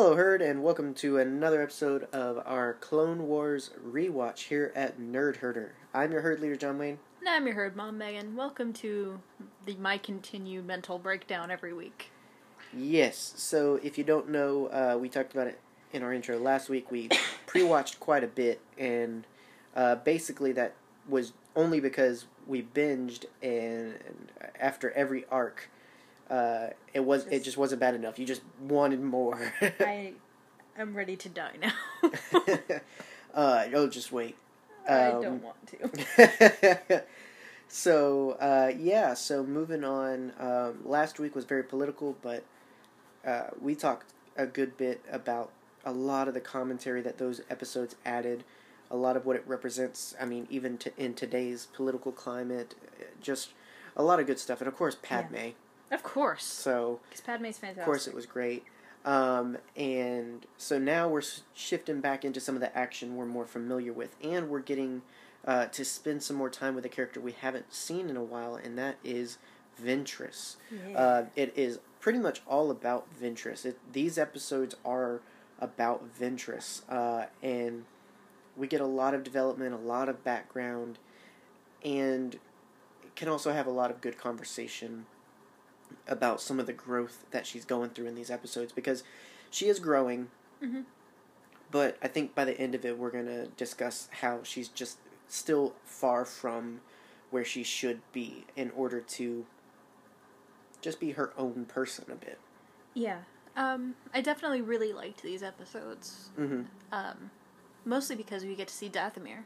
Hello, Herd, and welcome to another episode of our Clone Wars rewatch here at Nerd Herder. I'm your herd leader, John Wayne. And I'm your herd mom, Megan. Welcome to the my continued mental breakdown every week. Yes, so if you don't know, uh, we talked about it in our intro last week. We pre watched quite a bit, and uh, basically that was only because we binged, and, and after every arc, uh, it was it Just- just wasn't bad enough. You just wanted more. I am ready to die now. uh, oh, just wait. I Um, don't want to. so uh, yeah, so moving on. Um, last week was very political, but uh, we talked a good bit about a lot of the commentary that those episodes added, a lot of what it represents. I mean, even to, in today's political climate, uh, just a lot of good stuff, and of course Padme. Of course. So Because Padme's fantastic. of course, it was great. Um, and so now we're shifting back into some of the action we're more familiar with, and we're getting uh, to spend some more time with a character we haven't seen in a while, and that is Ventress. Yeah. Uh, it is pretty much all about Ventress. It, these episodes are about Ventress, uh, and we get a lot of development, a lot of background, and can also have a lot of good conversation about some of the growth that she's going through in these episodes because she is growing. Mhm. But I think by the end of it, we're gonna discuss how she's just still far from where she should be in order to just be her own person a bit. yeah. Um, I definitely really liked these episodes. hmm Um, mostly because we get to see Dathomir.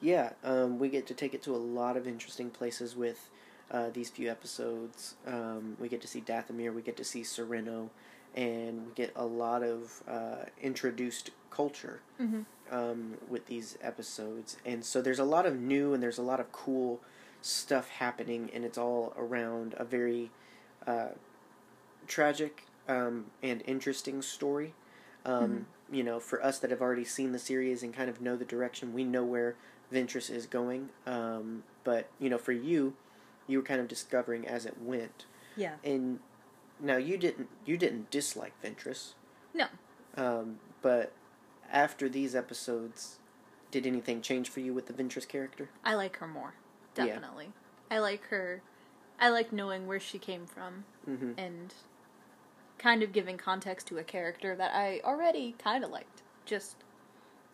Yeah, um, we get to take it to a lot of interesting places with uh, these few episodes. Um, we get to see Dathomir, we get to see Serenno, and we get a lot of uh, introduced culture Mm-hmm. um, with these episodes. And so there's a lot of new and there's a lot of cool stuff happening, and it's all around a very uh, tragic um, and interesting story. Um, You know, for us that have already seen the series and kind of know the direction, we know where Ventress is going. Um, but you know, for you, you were kind of discovering as it went. Yeah. And now you didn't you didn't dislike Ventress. No. Um, but after these episodes, did anything change for you with the Ventress character? I like her more. Yeah. Definitely. I like her. I like knowing where she came from Mm-hmm. and kind of giving context to a character that I already kind of liked. Just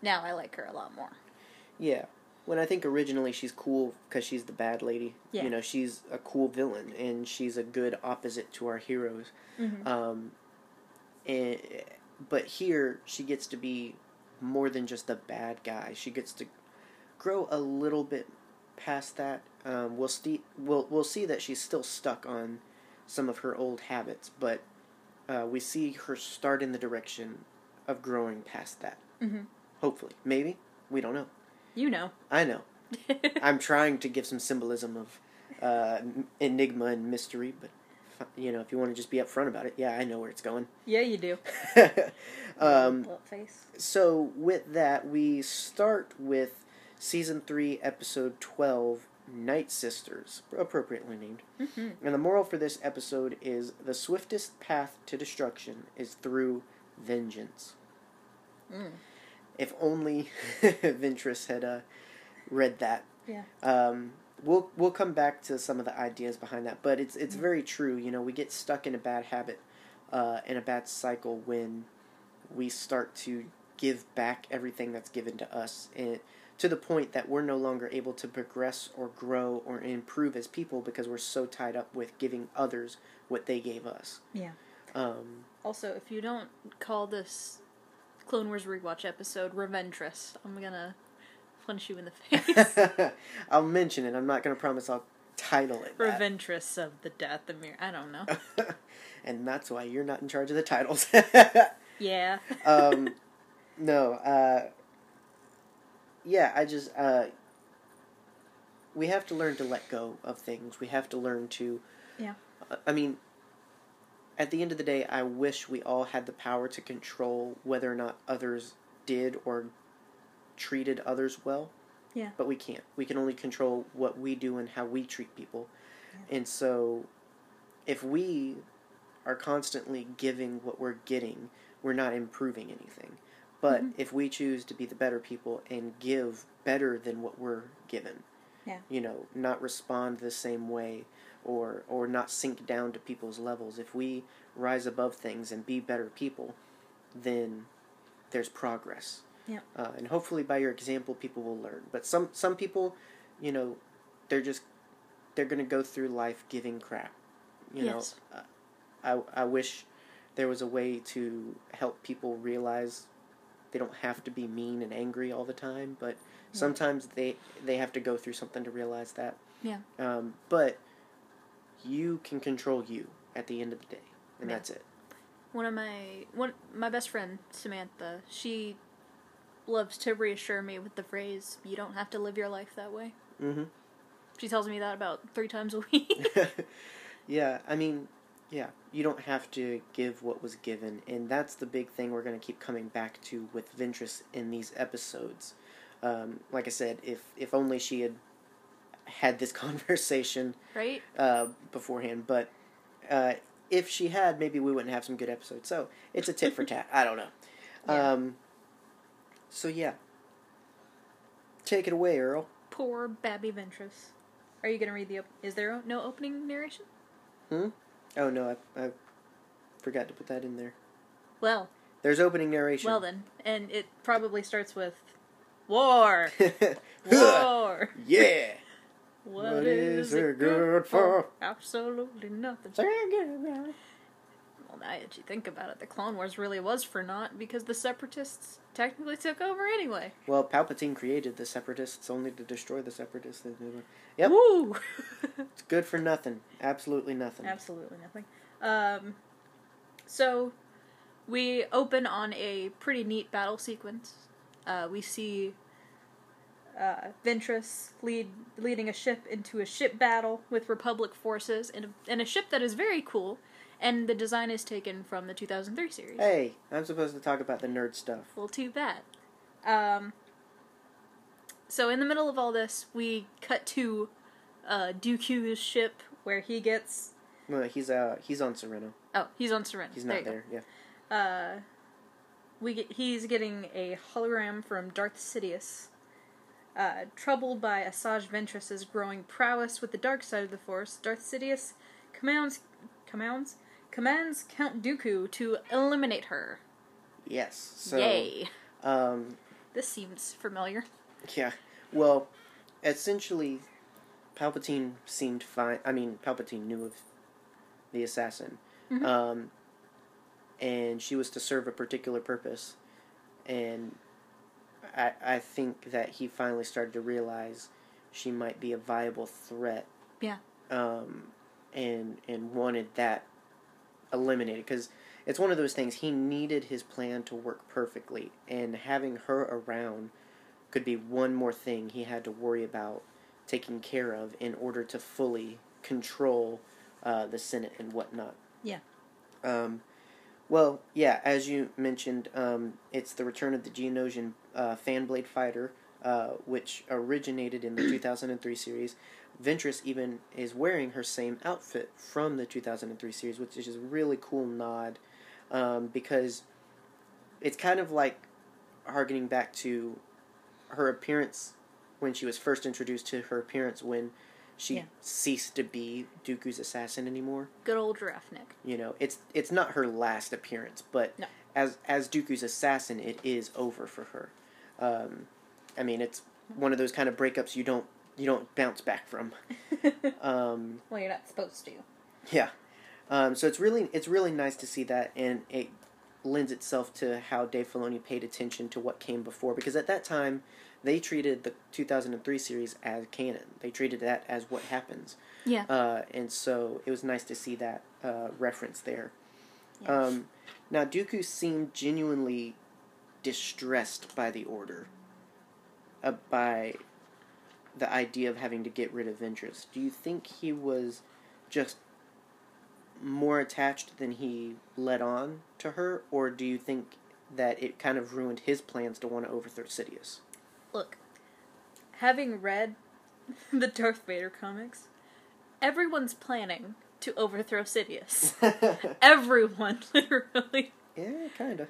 now I like her a lot more. Yeah. When I think originally she's cool because she's the bad lady. Yeah. You know, she's a cool villain and she's a good opposite to our heroes. Mm-hmm. Um, and, but here she gets to be more than just the bad guy. She gets to grow a little bit past that. Um, we'll, st- we'll we'll see that she's still stuck on some of her old habits, but uh, we see her start in the direction of growing past that. Mm-hmm. Hopefully, maybe we don't know. You know. I know. I'm trying to give some symbolism of uh, enigma and mystery, but you know, if you want to just be upfront about it, yeah, I know where it's going. yeah, you do. um, face. so with that, we start with season three, episode twelve, Night Sisters, appropriately named. Mm-hmm. And the moral for this episode is the swiftest path to destruction is through vengeance. Mm. If only Ventress had uh, read that. Yeah. Um, we'll we'll come back to some of the ideas behind that, but it's it's Mhm. very true. You know, we get stuck in a bad habit, uh, in a bad cycle when we start to give back everything that's given to us, and to the point that we're no longer able to progress or grow or improve as people because we're so tied up with giving others what they gave us. Yeah. Um, Also, if you don't call this Clone Wars rewatch episode Reventress, I'm gonna punch you in the face. I'll mention it. I'm not to promise I'll title it. that. Reventress of the Death Dathomir. I don't know. and that's why you're not in charge of the titles. Yeah. um, no, uh, yeah, I just, uh, we have to learn to let go of things. We have to learn to, Yeah. I mean, at the end of the day, I wish we all had the power to control whether or not others did or treated others well. Yeah. But we can't. We can only control what we do and how we treat people. And so, if we are constantly giving what we're getting, we're not improving anything. But Mhm. if we choose to be the better people and give better than what we're given, Yeah. you know, not respond the same way or or not sink down to people's levels. If we rise above things and be better people, then there's progress. Yeah. Uh, and hopefully by your example people will learn. But some some people, you know, they're just they're going to go through life giving crap. You Yes. know, I I wish there was a way to help people realize they don't have to be mean and angry all the time, but sometimes they they have to go through something to realize that. Yeah. Um, but you can control you at the end of the day, and Yeah. that's it. One of my one my best friend Samantha, she loves to reassure me with the phrase, "You don't have to live your life that way." Mm-hmm. She tells me that about three times a week. yeah, I mean, yeah, you don't have to give what was given, and that's the big thing we're going to keep coming back to with Ventress in these episodes. Um, like I said, if if only she had had this conversation right? uh, beforehand, but uh, if she had, maybe we wouldn't have some good episodes. So it's a tit for tat. I don't know. Yeah. Um, so yeah, take it away, Earl. Poor Babby Ventress. Are you gonna read the? Op- is there o- no opening narration? Hmm. Oh no, I, I forgot to put that in there. Well, There's opening narration. well then, and it probably starts with war, war. yeah. What What is, is it good good for? for? Absolutely nothing. Well, now that you think about it, the Clone Wars really was for naught because the Separatists technically took over anyway. Well, Palpatine created the Separatists only to destroy the Separatists. Yep. Woo! It's good for nothing. Absolutely nothing. Absolutely nothing. Um, so we open on a pretty neat battle sequence. Uh, we see uh, Ventress lead leading a ship into a ship battle with Republic forces, and a, and a ship that is very cool. And the design is taken from the 2003 series. Hey, I'm supposed to talk about the nerd stuff. Well, too bad. Um, so in the middle of all this, we cut to uh, Dooku's ship where he gets. Well, he's uh he's on Serenno. Oh, he's on Serenity. He's not go. there. Yeah. Uh, we get, he's getting a hologram from Darth Sidious. Uh, troubled by Asajj Ventress's growing prowess with the dark side of the Force, Darth Sidious commands commands commands Count Dooku to eliminate her. Yes. So. Yay! Um. This seems familiar. Yeah. Well, essentially, Palpatine seemed fine. I mean, Palpatine knew of the assassin. Mhm. Um, and she was to serve a particular purpose. And I, I think that he finally started to realize she might be a viable threat. Yeah. Um, and and wanted that eliminated because it's one of those things he needed his plan to work perfectly, and having her around could be one more thing he had to worry about taking care of in order to fully control uh, the Senate and whatnot. Yeah. Um, well, yeah, as you mentioned, um, it's the return of the Geonosian uh, Fanblade Fighter, uh, which originated in the 2003 series. Ventress even is wearing her same outfit from the 2003 series, which is a really cool nod um, because it's kind of like harkening back to her appearance when she was first introduced to her appearance when she Yeah. ceased to be Dooku's assassin anymore. Good old giraffe neck. You know, it's it's not her last appearance, but No. as as Dooku's assassin, it is over for her. Um, I mean, it's one of those kind of breakups you don't you don't bounce back from. Um, well, you're not supposed to. yeah, um, so it's really it's really nice to see that, and it lends itself to how Dave Filoni paid attention to what came before, because at that time they treated the 2003 series as canon. They treated that as what happens. Yeah. Uh, and so it was nice to see that uh, reference there. Yeah. Um, now, Dooku seemed genuinely distressed by the order, uh, by the idea of having to get rid of Ventress. Do you think he was just more attached than he let on to her, or do you think that it kind of ruined his plans to want to overthrow Sidious? Look, having read the Darth Vader comics, everyone's planning to overthrow Sidious. Everyone, literally. Yeah, kind of.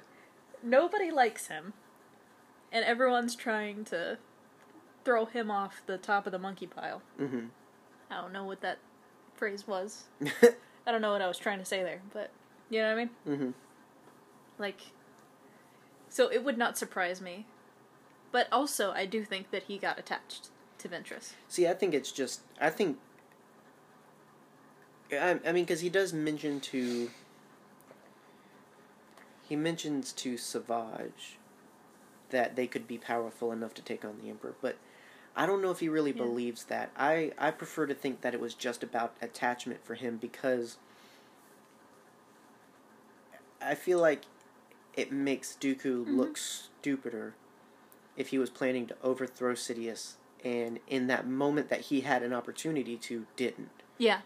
Nobody likes him, and everyone's trying to throw him off the top of the monkey pile. Mm-hmm. I don't know what that phrase was. I don't know what I was trying to say there, but you know what I mean? mm-hmm. Like, so it would not surprise me. But also, I do think that he got attached to Ventress. See, I think it's just. I think. I, I mean, because he does mention to. He mentions to Savage that they could be powerful enough to take on the Emperor, but I don't know if he really Yeah. believes that. I, I prefer to think that it was just about attachment for him because I feel like it makes Dooku Mhm. look stupider if he was planning to overthrow Sidious and in that moment that he had an opportunity to didn't. Yeah.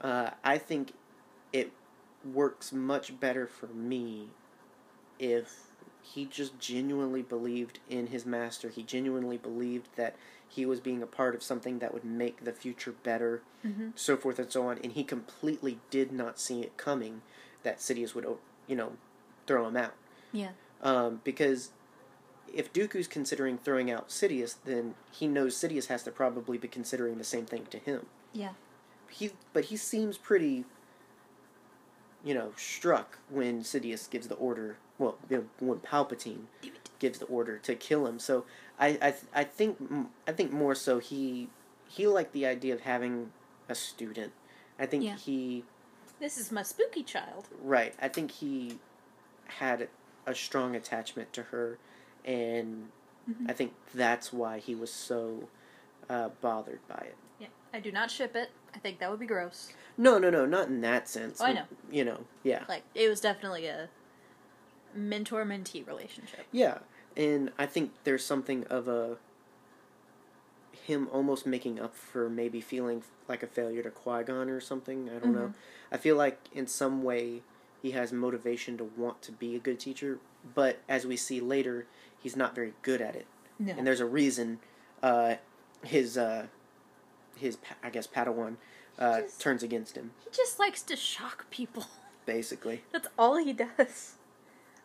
Uh, I think it works much better for me if he just genuinely believed in his master. He genuinely believed that he was being a part of something that would make the future better, Mm-hmm. so forth and so on. And he completely did not see it coming that Sidious would, you know, throw him out. Yeah. Um, because if Dooku's considering throwing out Sidious, then he knows Sidious has to probably be considering the same thing to him. Yeah. He, but he seems pretty, you know, struck when Sidious gives the order. Well, you know, when Palpatine gives the order to kill him. So I, I, I think, I think more so he, he liked the idea of having a student. I think Yeah. he This is my spooky child. Right. I think he had a strong attachment to her, and Mhm. I think that's why he was so uh, bothered by it. Yeah. I do not ship it. I think that would be gross. No, no, no, not in that sense. Oh, I know. You know, yeah. Like, it was definitely a mentor mentee relationship. Yeah, and I think there's something of a him almost making up for maybe feeling like a failure to Qui Gon or something. I don't know. Mhm. I feel like in some way he has motivation to want to be a good teacher, but as we see later, he's not very good at it. No. and there's a reason uh, his uh, his I guess Padawan uh, Just- turns against him he just likes to shock people. basically. That's all he does.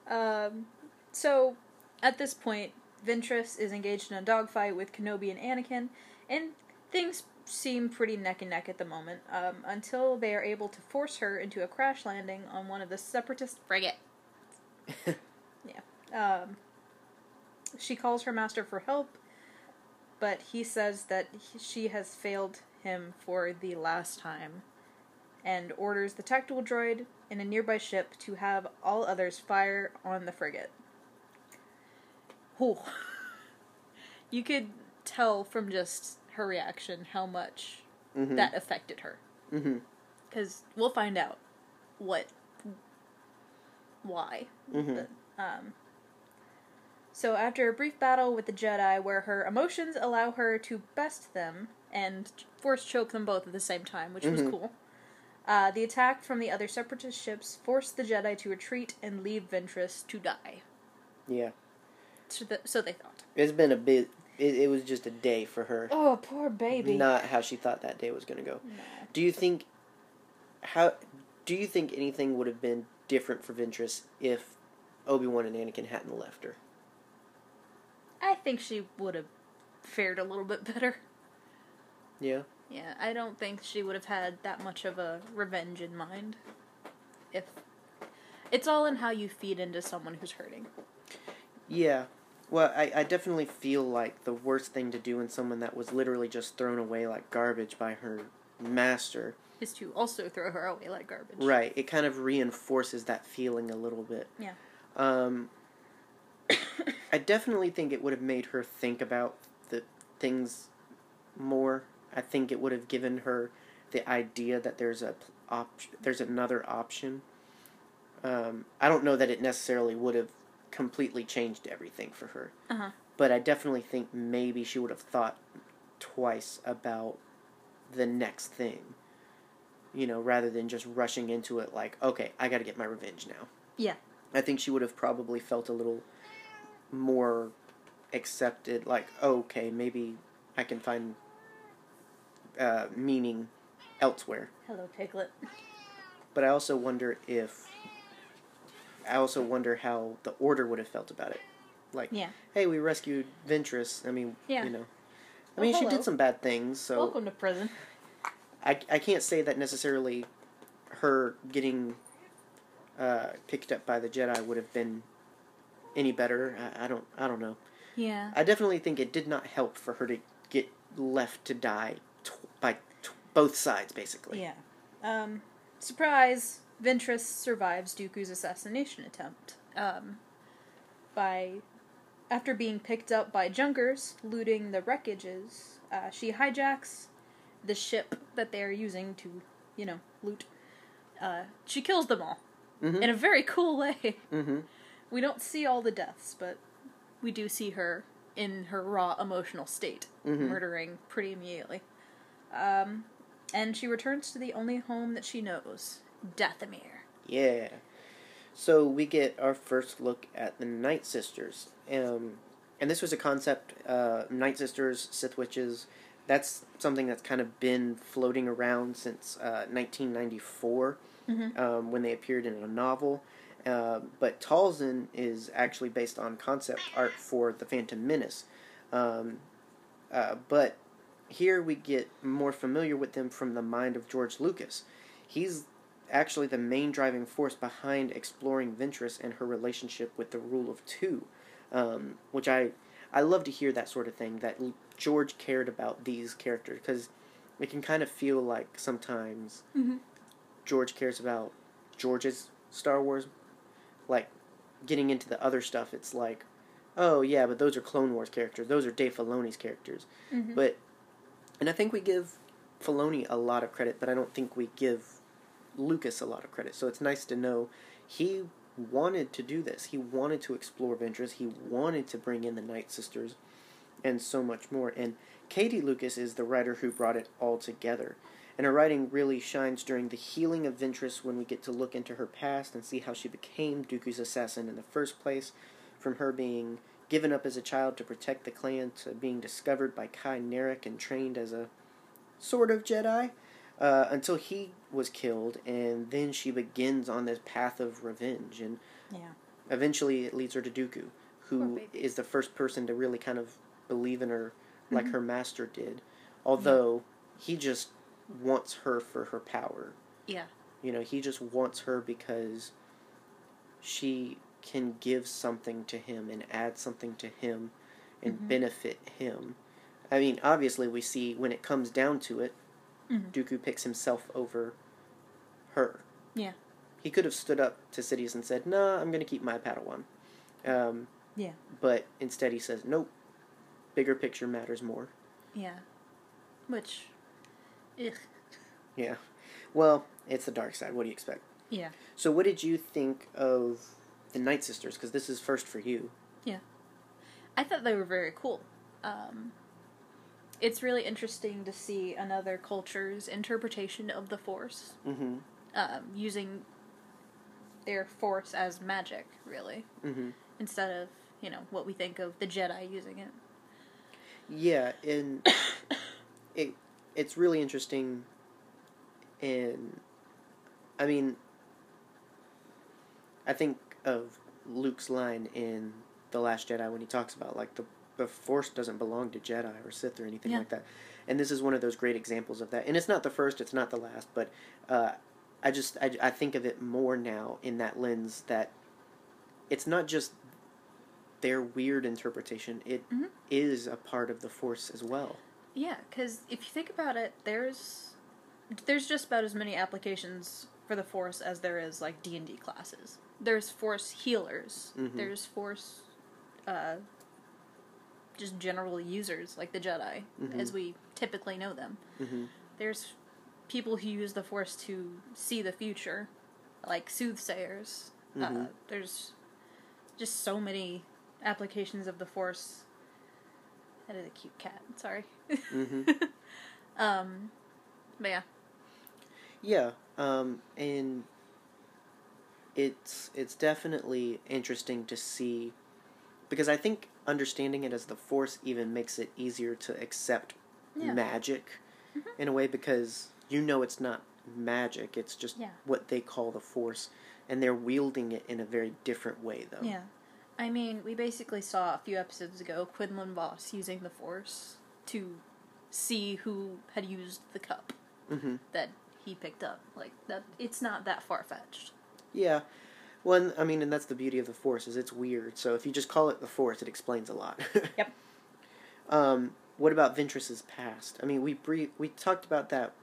Um, so, at this point, Ventress is engaged in a dogfight with Kenobi and Anakin, and things seem pretty neck and neck at the moment, um, until they are able to force her into a crash landing on one of the Separatist frigates. Um, she calls her master for help, but he says that he, she has failed him for the last time, and orders the tactical droid in a nearby ship to have all others fire on the frigate. Whew. You could tell from just her reaction how much hmm that affected her. Because we'll find out what. why. hmm But, um, so after a brief battle with the Jedi, where her emotions allow her to best them and force choke them both at the same time, which was cool. Uh, the attack from the other separatist ships forced the Jedi to retreat and leave Ventress to die. Yeah, So, th- so they thought. it's been a bit. It, it was just a day for her, Oh, poor baby. not how she thought that day was going to go. No. Do you think how? Do you think anything would have been different for Ventress if Obi Wan and Anakin hadn't left her? I think she would have fared a little bit better. Yeah. Yeah, I don't think she would have had that much of a revenge in mind. If it's all in how you feed into someone who's hurting. Yeah. Well, I, I definitely feel like the worst thing to do in someone that was literally just thrown away like garbage by her master. Is to also throw her away like garbage. Right. It kind of reinforces that feeling a little bit. Yeah. Um, I definitely think it would have made her think about the things more. I think it would have given her the idea that there's a op- there's another option. Um, I don't know that it necessarily would have completely changed everything for her, Uh huh. but I definitely think maybe she would have thought twice about the next thing. You know, rather than just rushing into it like, okay, I got to get my revenge now. Yeah. I think she would have probably felt a little more accepted, like, okay, maybe I can find uh, meaning elsewhere. Hello, Piglet. But I also wonder if I also wonder how the Order would have felt about it. Like, Yeah. hey, we rescued Ventress. I mean, Yeah. you know, I mean, she did some bad things, so Welcome to prison. I, I can't say that necessarily her getting uh, picked up by the Jedi would have been any better. I, I don't I don't know. Yeah. I definitely think it did not help for her to get left to die tw- by t- both sides, basically. Yeah. Um, surprise! Ventress survives Dooku's assassination attempt. Um, by after being picked up by Junkers looting the wreckages, uh, she hijacks the ship that they are using to, you know, loot. Uh, she kills them all Mm-hmm. in a very cool way. mm-hmm. We don't see all the deaths, but we do see her in her raw emotional state, Mhm. murdering pretty immediately. Um, and she returns to the only home that she knows, Dathomir. Yeah. So we get our first look at the Night Sisters. Um, and this was a concept, uh, Night Sisters, Sith Witches. That's something that's kind of been floating around since uh, 1994 Mhm. um, when they appeared in a novel. Uh, but Talzin is actually based on concept art for The Phantom Menace. Um, uh, but here we get more familiar with them from the mind of George Lucas. He's actually the main driving force behind exploring Ventress and her relationship with the rule of two, um, which I I love to hear that sort of thing. That George cared about these characters because it can kind of feel like sometimes Mhm. George cares about George's Star Wars, like getting into the other stuff. It's like, oh yeah, but those are Clone Wars characters. Those are Dave Filoni's characters. Mhm. But, and I think we give Filoni a lot of credit, but I don't think we give Lucas a lot of credit. So it's nice to know he wanted to do this. He wanted to explore Ventress. He wanted to bring in the Night Sisters, and so much more. And Katie Lucas is the writer who brought it all together. And her writing really shines during the healing of Ventress when we get to look into her past and see how she became Dooku's assassin in the first place, from her being given up as a child to protect the clan to being discovered by Ky Narec and trained as a sort of Jedi, uh, until he was killed, and then she begins on this path of revenge, and Yeah. eventually it leads her to Dooku, who is the first person to really kind of believe in her like Mhm. her master did, although he just wants her for her power. Yeah. You know, he just wants her because she can give something to him and add something to him and Mhm. benefit him. I mean, obviously, we see when it comes down to it, Mhm. Dooku picks himself over her. Yeah. He could have stood up to Sidious and said, "Nah, I'm going to keep my Padawan." Um, Yeah. But instead, he says, "Nope. Bigger picture matters more." Yeah. Which, ugh. Yeah. Well, it's the dark side. What do you expect? Yeah. So, what did you think of the Night Sisters? Because this is first for you. Yeah, I thought they were very cool. Um, it's really interesting to see another culture's interpretation of the Force, Mm-hmm. um, using their Force as magic, really, Mm-hmm. instead of you know what we think of the Jedi using it. Yeah, and it it's really interesting. And I mean, I think of Luke's line in the Last Jedi when he talks about like the the Force doesn't belong to Jedi or Sith or anything Yeah. like that. And this is one of those great examples of that. And it's not the first, it's not the last, but uh, I just I, I think of it more now in that lens that it's not just their weird interpretation; It is Mhm. a part of the Force as well. Yeah, because if you think about it, there's there's just about as many applications for the Force as there is like D and D classes. There's Force healers. Mhm. There's Force, uh, just general users like the Jedi, Mhm. as we typically know them. hmm There's people who use the Force to see the future, like soothsayers. Uh, Mhm. there's just so many applications of the Force. That is a cute cat. Sorry. hmm um, but yeah, Yeah, um, and it's it's definitely interesting to see because I think understanding it as the Force even makes it easier to accept Yeah. magic Mhm. in a way because you know it's not magic; it's just Yeah. what they call the Force. and they're wielding it in a very different way, though. Yeah. I mean, we basically saw a few episodes ago Quinlan Vos using the Force to see who had used the cup hmm that he picked up. Like that, it's not that far fetched. Yeah. Well, I mean, and that's the beauty of the Force is it's weird. So if you just call it the Force, it explains a lot. Yep. Um, what about Ventress's past? I mean, we brief we talked about that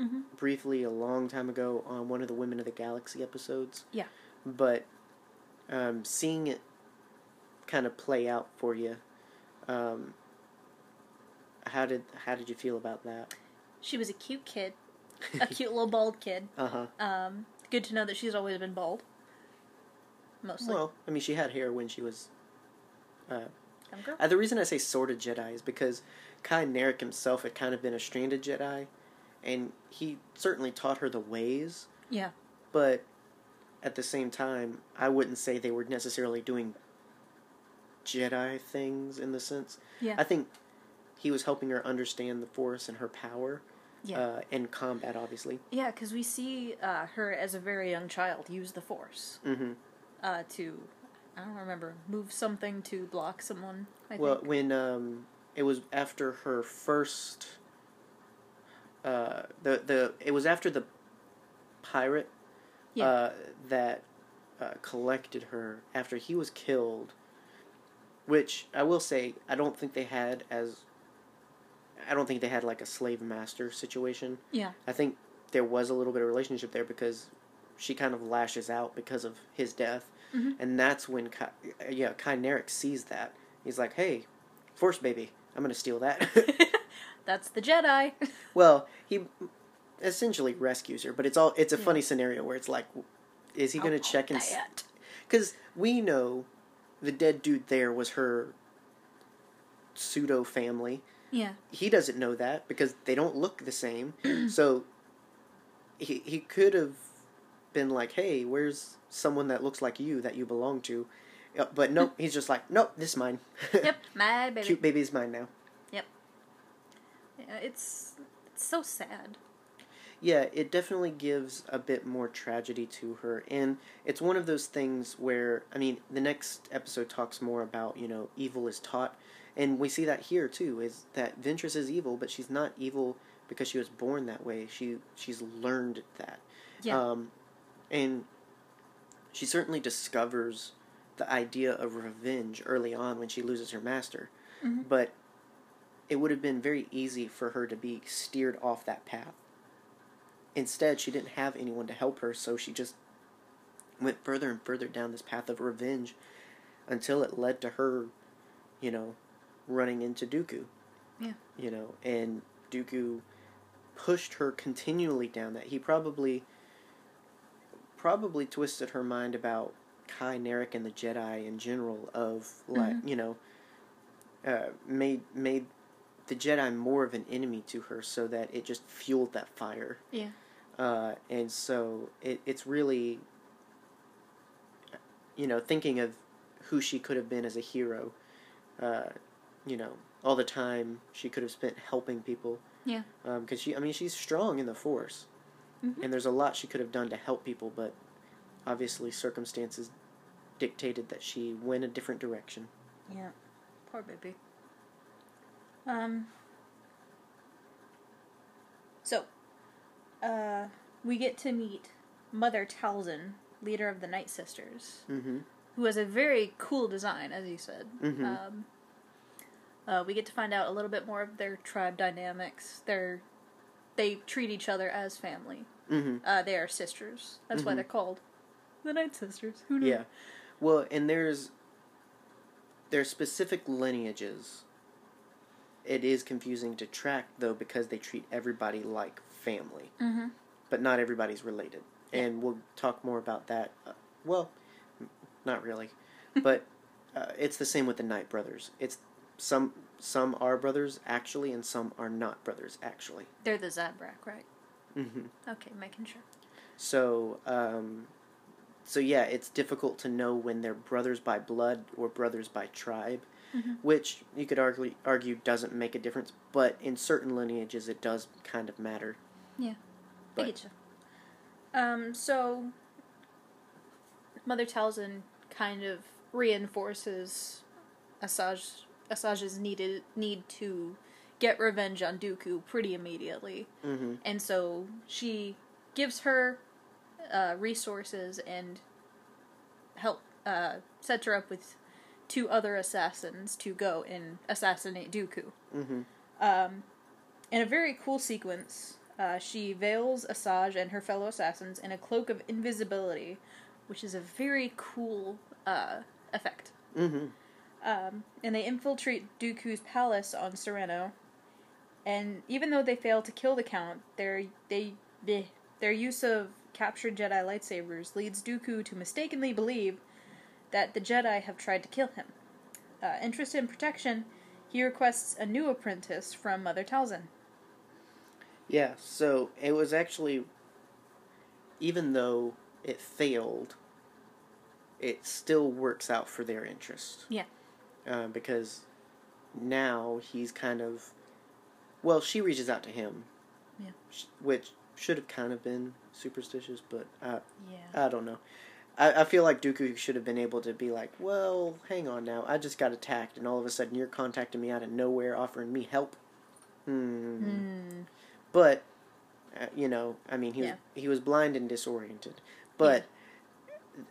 Mm-hmm. briefly a long time ago on one of the Women of the Galaxy episodes. Yeah. But um, seeing it kind of play out for you, um, how did how did you feel about that? She was a cute kid, a cute little bald kid. Uh huh. Um, good to know that she's always been bald. Mostly. Well, I mean, she had hair when she was. Uh, uh, the reason I say sort of Jedi is because Ky Narec himself had kind of been a stranded Jedi, and he certainly taught her the ways. Yeah. But at the same time, I wouldn't say they were necessarily doing Jedi things in the sense. Yeah. I think he was helping her understand the Force and her power, Yeah. uh, and combat, obviously. Yeah, because we see uh, her as a very young child use the Force hmm uh, to, I don't remember, move something to block someone. I Well, think. when um, it was after her first, uh, the the it was after the pirate, Yeah. uh, that uh, collected her after he was killed. Which I will say, I don't think they had as. I don't think they had like a slave master situation. Yeah. I think there was a little bit of relationship there because she kind of lashes out because of his death, Mhm. and that's when Ky, yeah Narec sees that. He's like, "Hey, Force baby, I'm gonna steal that." That's the Jedi. well, he essentially rescues her, but it's all it's a Yeah. funny scenario where it's like, is he gonna I'll check and? Because we know the dead dude there was her pseudo family. Yeah. he doesn't know that because they don't look the same. so he he could have been like, "Hey, where's someone that looks like you that you belong to?" Uh, But nope, he's just like, "Nope, this is mine. Yep. My baby. Cute baby's mine now." Yep. Yeah, it's it's so sad. Yeah, it definitely gives a bit more tragedy to her, and it's one of those things where I mean, the next episode talks more about you know evil is taught, and we see that here too. Is that Ventress is evil, but she's not evil because she was born that way. She she's learned that, Yeah. um, and she certainly discovers the idea of revenge early on when she loses her master, Mhm. but it would have been very easy for her to be steered off that path. Instead, she didn't have anyone to help her, so she just went further and further down this path of revenge until it led to her, you know, running into Dooku. Yeah. You know, and Dooku pushed her continually down that. He probably probably twisted her mind about Ky Narec and the Jedi in general of like, Mhm. you know, uh, made made the Jedi more of an enemy to her so that it just fueled that fire. Yeah. Uh, and so it, it's really, you know, thinking of who she could have been as a hero. Uh, you know, all the time she could have spent helping people. Yeah. Because she, I mean, she's strong in the Force, Mhm. and there's a lot she could have done to help people, but obviously circumstances dictated that she went a different direction. Yeah. Poor baby. Um. So, uh, we get to meet Mother Talzin, leader of the Night Sisters, Mm-hmm. who has a very cool design, as you said. Mhm. Um, uh, we get to find out a little bit more of their tribe dynamics. They're they treat each other as family. Mm-hmm. Uh, they are sisters. That's why Mhm. they're called the Night Sisters. Who knew? Yeah. Well, and there's there's specific lineages. It is confusing to track though because they treat everybody like family, Mm-hmm. but not everybody's related. And we'll talk more about that. Uh, well, m- not really, but uh, it's the same with the Night brothers. It's some some are brothers actually, and some are not brothers actually. They're the Zabrak, right? hmm Okay, making sure. So, um, so yeah, it's difficult to know when they're brothers by blood or brothers by tribe, Mhm. which you could argue argue doesn't make a difference, but in certain lineages it does kind of matter. Yeah, But- get you. Um, so Mother Talzin kind of reinforces Asajj Asajj's needed need to get revenge on Dooku pretty immediately, Mm-hmm. and so she gives her uh, resources and help uh, sets her up with two other assassins to go and assassinate Dooku. Mm-hmm. Um, in a very cool sequence, uh, she veils Asajj and her fellow assassins in a cloak of invisibility, which is a very cool uh, effect. Mm-hmm. Um, and they infiltrate Dooku's palace on Serenno. And even though they fail to kill the Count, their they bleh, their use of captured Jedi lightsabers leads Dooku to mistakenly believe that the Jedi have tried to kill him. Uh, interested in protection, he requests a new apprentice from Mother Talzin. Yeah, so it was actually, even though it failed, it still works out for their interest. Yeah. Uh, because now he's kind of, well, she reaches out to him. Yeah. Which should have kind of been superstitious, but I, Yeah. I don't know. I, I feel like Dooku should have been able to be like, well, hang on now. I just got attacked, and all of a sudden you're contacting me out of nowhere, offering me help. Hmm. Hmm. But uh, you know, I mean, he was, he was blind and disoriented. But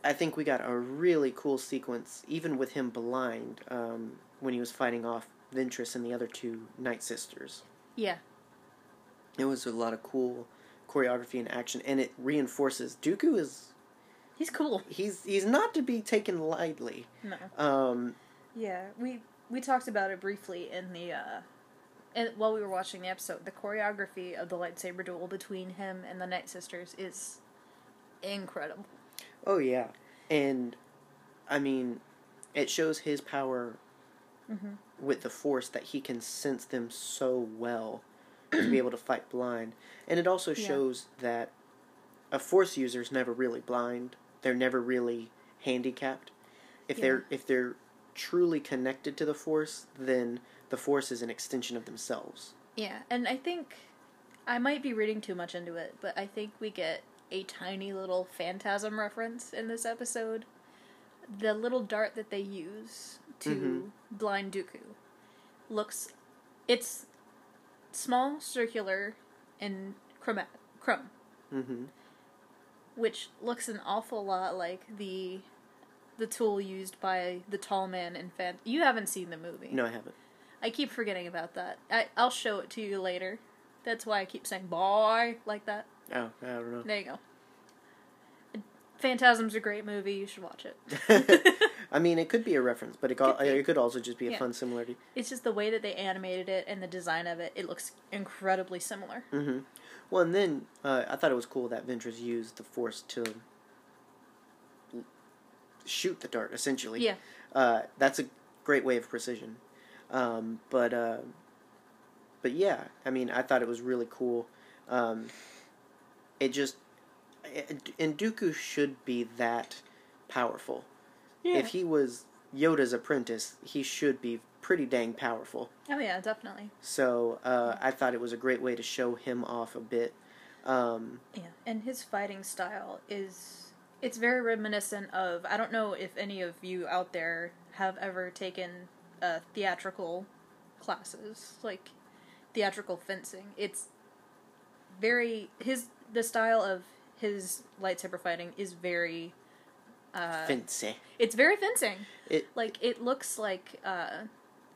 I think we got a really cool sequence, even with him blind, um, when he was fighting off Ventress and the other two Night Sisters. Yeah. It was a lot of cool choreography and action, and it reinforces Dooku is He's cool. he's he's not to be taken lightly. No. Um, Yeah, we we talked about it briefly in the uh and while we were watching the episode, the choreography of the lightsaber duel between him and the Night Sisters is incredible. Oh yeah, and I mean, it shows his power Mhm. with the Force that he can sense them so well to be able to fight blind, and it also Yeah. shows that a Force user is never really blind. They're never really handicapped. If Yeah. they're if they're truly connected to the Force, then the Force is an extension of themselves. Yeah, and I think I might be reading too much into it, but I think we get a tiny little phantasm reference in this episode. The little dart that they use to Mhm. blind Dooku looks it's small, circular, and chromat chrome. Mm-hmm. which looks an awful lot like the the tool used by the tall man in Fan. You haven't seen the movie. No, I haven't. I keep forgetting about that. I I'll show it to you later. That's why I keep saying "boy" like that. Oh, I don't know. There you go. Phantasm's a great movie. You should watch it. I mean, it could be a reference, but it, got, Could be. it could also just be a Yeah. fun similarity. it's just the way that they animated it and the design of it. It looks incredibly similar. hmm Well, and then uh, I thought it was cool that Ventress used the Force to shoot the dart. Essentially, Yeah. uh, that's a great way of precision. Um, but uh, but yeah, I mean, I thought it was really cool. Um, it just and Dooku should be that powerful. If he was Yoda's apprentice, he should be pretty dang powerful. Oh yeah, definitely. So uh, I thought it was a great way to show him off a bit. Um, Yeah, and his fighting style is it's very reminiscent of I don't know if any of you out there have ever taken uh, theatrical classes like theatrical fencing. It's very his the style of his lightsaber fighting is very uh, fancy. it's very fencing. It Like it looks like uh,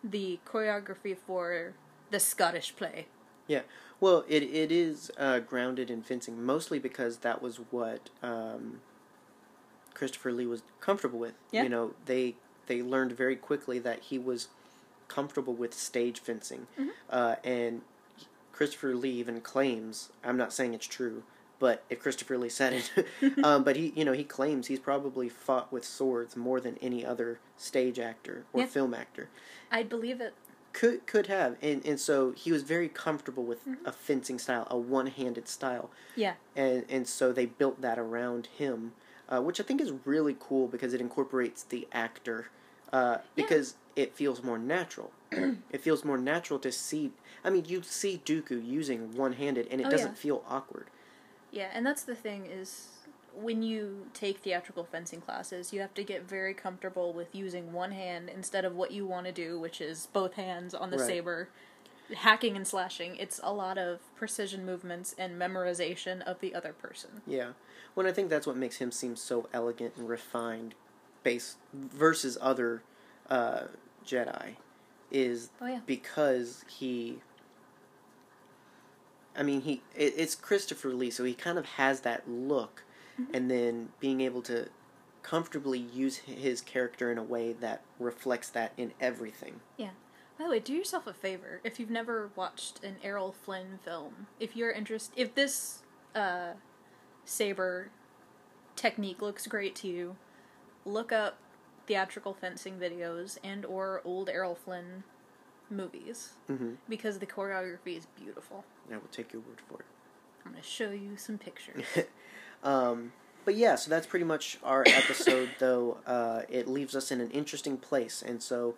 the choreography for the Scottish play. Yeah, well, it it is uh, grounded in fencing mostly because that was what um, Christopher Lee was comfortable with. Yeah. You know, they they learned very quickly that he was comfortable with stage fencing, Mhm. uh, and Christopher Lee even claims. I'm not saying it's true. But if Christopher Lee said it, um, but he, you know, he claims he's probably fought with swords more than any other stage actor or Yeah. film actor. I believe it. Could could have, and and so he was very comfortable with Mhm. a fencing style, a one handed style, Yeah. and and so they built that around him, uh, which I think is really cool because it incorporates the actor, uh, because it feels more natural. It feels more natural to see. I mean, you see Dooku using one handed, and it Oh, doesn't yeah. feel awkward. Yeah, and that's the thing is when you take theatrical fencing classes, you have to get very comfortable with using one hand instead of what you want to do, which is both hands on the Right. saber, hacking and slashing. It's a lot of precision movements and memorization of the other person. Yeah. Well, I think that's what makes him seem so elegant and refined, base versus other uh, Jedi, is Oh yeah. because he. I mean, he it, it's Christopher Lee, so he kind of has that look, Mm-hmm. and then being able to comfortably use his character in a way that reflects that in everything. Yeah. By the way, do yourself a favor if you've never watched an Errol Flynn film. If you're interested, if this uh, saber technique looks great to you, look up theatrical fencing videos and or old Errol Flynn movies Mm-hmm. because the choreography is beautiful. I will take your word for it. I'm gonna show you some pictures. Um, but yeah, so that's pretty much our episode. though uh, it leaves us in an interesting place, and so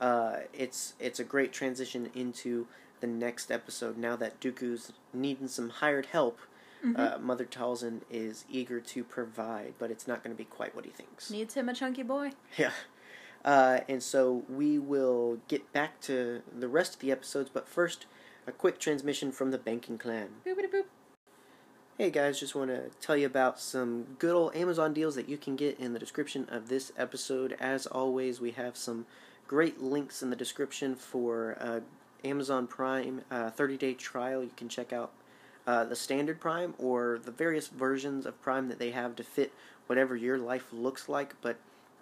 uh, it's it's a great transition into the next episode. Now that Dooku's needing some hired help, uh, Mother Talzin is eager to provide, but it's not going to be quite what he thinks. Needs him a chunky boy. Yeah. Uh, and so we will get back to the rest of the episodes, but first, a quick transmission from the Banking Clan. Boopity boop. Hey guys, just want to tell you about some good old Amazon deals that you can get in the description of this episode. As always, we have some great links in the description for uh, Amazon Prime uh, 30 day trial. You can check out uh, the standard Prime or the various versions of Prime that they have to fit whatever your life looks like. But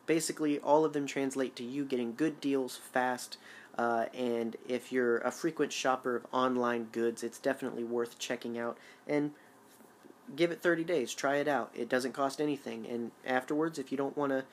basically, all of them translate to you getting good deals fast. Uh, and if you're a frequent shopper of online goods, it's definitely worth checking out. And give it 30 days try it out it doesn't cost anything and afterwards if you don't want to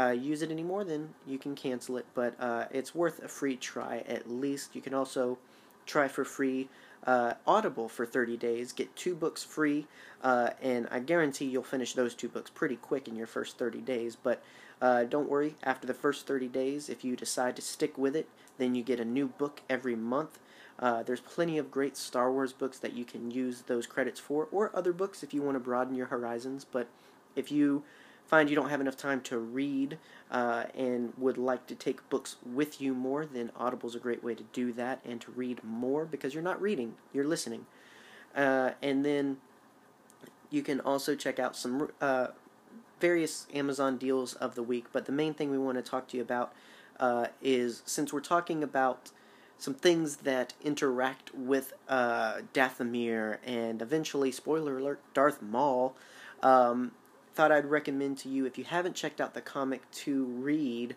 uh, use it anymore then you can cancel it but uh, it's worth a free try at least you can also try for free uh, audible for 30 days get two books free uh, and i guarantee you'll finish those two books pretty quick in your first 30 days but uh, don't worry after the first 30 days if you decide to stick with it then you get a new book every month uh, there's plenty of great Star Wars books that you can use those credits for, or other books if you want to broaden your horizons. But if you find you don't have enough time to read uh, and would like to take books with you more, then Audible's a great way to do that and to read more because you're not reading, you're listening. Uh, and then you can also check out some uh, various Amazon deals of the week. But the main thing we want to talk to you about uh, is since we're talking about some things that interact with uh, Dathomir and eventually, spoiler alert, Darth Maul. Um, thought I'd recommend to you if you haven't checked out the comic to read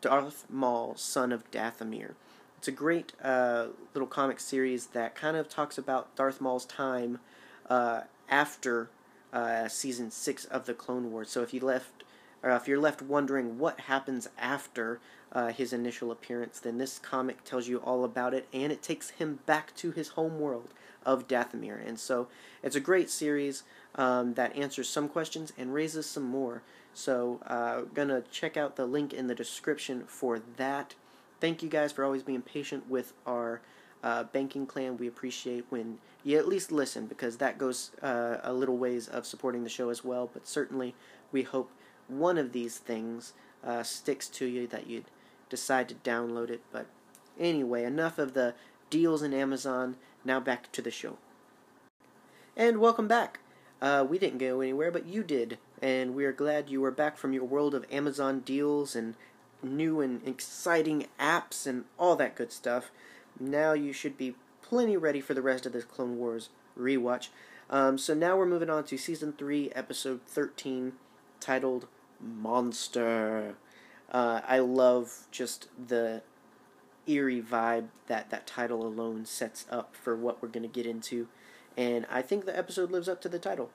Darth Maul, Son of Dathomir. It's a great uh, little comic series that kind of talks about Darth Maul's time uh, after uh, season six of the Clone Wars. So if you left, or if you're left wondering what happens after uh, his initial appearance, then this comic tells you all about it, and it takes him back to his home world of Dathomir. And so it's a great series um, that answers some questions and raises some more. So, uh, gonna check out the link in the description for that. Thank you guys for always being patient with our uh, banking clan. We appreciate when you at least listen because that goes uh, a little ways of supporting the show as well. But certainly, we hope one of these things uh, sticks to you that you'd decide to download it. But anyway, enough of the deals in Amazon. Now back to the show. And welcome back. Uh, we didn't go anywhere, but you did, and we are glad you were back from your world of Amazon deals and new and exciting apps and all that good stuff. Now you should be plenty ready for the rest of this Clone Wars rewatch. Um, so now we're moving on to season three, episode thirteen, titled "Monster." Uh, I love just the eerie vibe that that title alone sets up for what we're going to get into and I think the episode lives up to the title.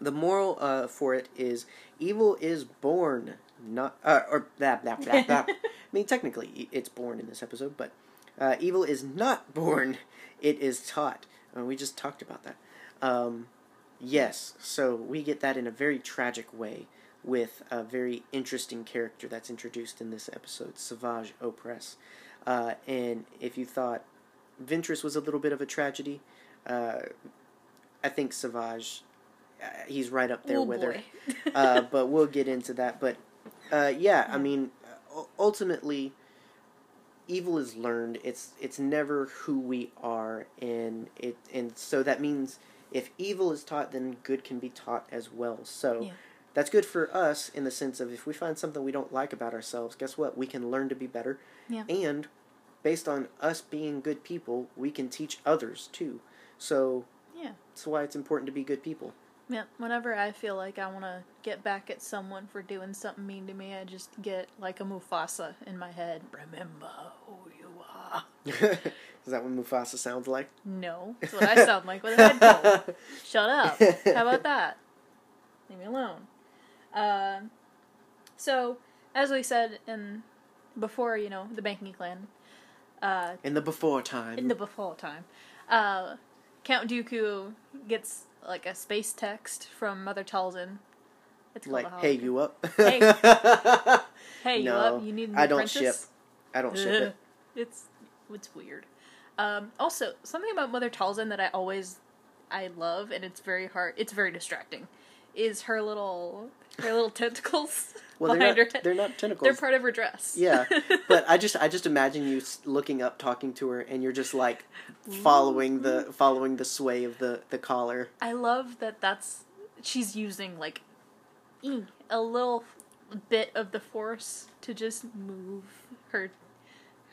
The moral uh, for it is evil is born, not uh, or blah blah blah blah. I mean, technically, it's born in this episode, but uh, evil is not born; it is taught. Uh, we just talked about that. Um, yes, so we get that in a very tragic way with a very interesting character that's introduced in this episode, Savage Opress. Uh, and if you thought Ventress was a little bit of a tragedy, uh, I think Savage uh, he's right up there Oh, with her. boy. uh, but we'll get into that. But uh, yeah, I mean, ultimately, evil is learned. It's it's never who we are, and it and so that means if evil is taught, then good can be taught as well. So. Yeah. That's good for us in the sense of if we find something we don't like about ourselves, guess what? We can learn to be better. Yeah. And based on us being good people, we can teach others too. So yeah. that's why it's important to be good people. Yeah, whenever I feel like I want to get back at someone for doing something mean to me, I just get like a Mufasa in my head. Remember who you are. Is that what Mufasa sounds like? No, that's what I sound like with a headphone. Shut up. How about that? Leave me alone. Um, so, as we said in before, you know, the banking clan, uh, In the before time. in the before time, uh, Count Dooku gets like a space text from Mother Talzin. It's like, hey, you up? Hey. Hey, you No, up? You need an I don't apprentice? ship. I don't ship it. It's it's weird. Um, also, something about Mother Talzin that I always I love, and it's very hard. It's very distracting. Is her little her little tentacles Well, they're not, her? They're not tentacles. they're part of her dress. yeah, but I just I just imagine you looking up, talking to her, and you're just like following the following the sway of the the collar. I love that. That's she's using like a little bit of the force to just move her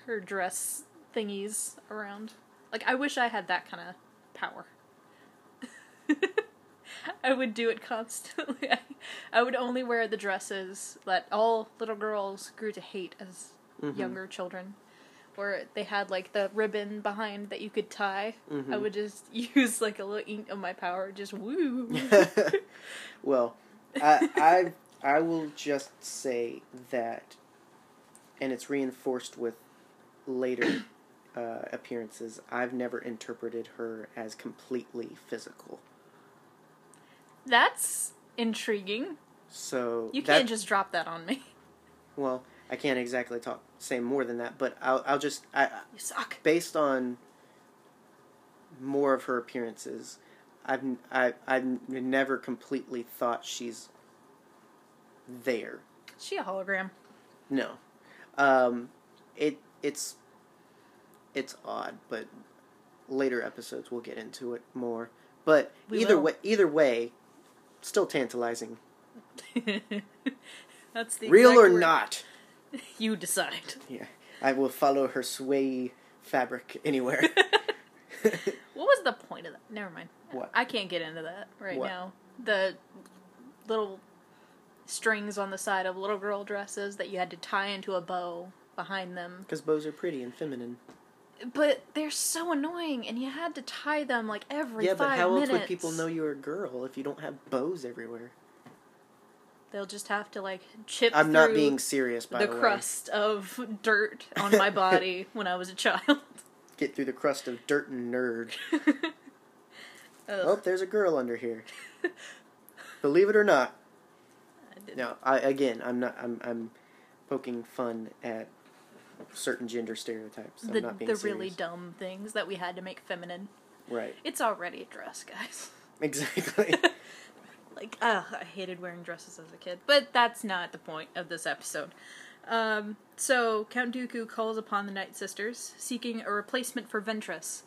her dress thingies around. Like I wish I had that kind of power. I would do it constantly. I, I would only wear the dresses that all little girls grew to hate as Mhm. younger children. Where they had like the ribbon behind that you could tie. I Mhm. would just use like a little ink of my power, just woo. well, I, I I will just say that, and it's reinforced with later uh, appearances. I've never interpreted her as completely physical. That's intriguing. So You can't just drop that on me. well, I can't exactly talk say more than that, but I'll I'll just I You suck. based on more of her appearances, I've I I've never completely thought she's there. Is she a hologram? No, um, it it's it's odd, but later episodes we'll get into it more. But We either will. way, either way, still tantalizing. That's the Real or word. not, You decide. yeah, I will follow her sway fabric anywhere. What was the point of that? Never mind. What? I can't get into that right What? now. The little strings on the side of little girl dresses that you had to tie into a bow behind them. Because bows are pretty and feminine. But they're so annoying, and you had to tie them like every yeah, but how minutes. else would people know you're a girl if you don't have bows everywhere? They'll just have to like chip I'm not being serious, by the the, crust of dirt on my body when I was a child. Get through the crust of dirt and nerd. Oh, there's a girl under here. Believe it or not. I didn't- No, I again, I'm not. I'm I'm poking fun at certain gender stereotypes. I'm the not being the serious. really dumb things that we had to make feminine. right. It's already a dress, guys. Exactly. like, ugh, I hated wearing dresses as a kid, but that's not the point of this episode. Um, so Count Dooku calls upon the Night Sisters, seeking a replacement for Ventress.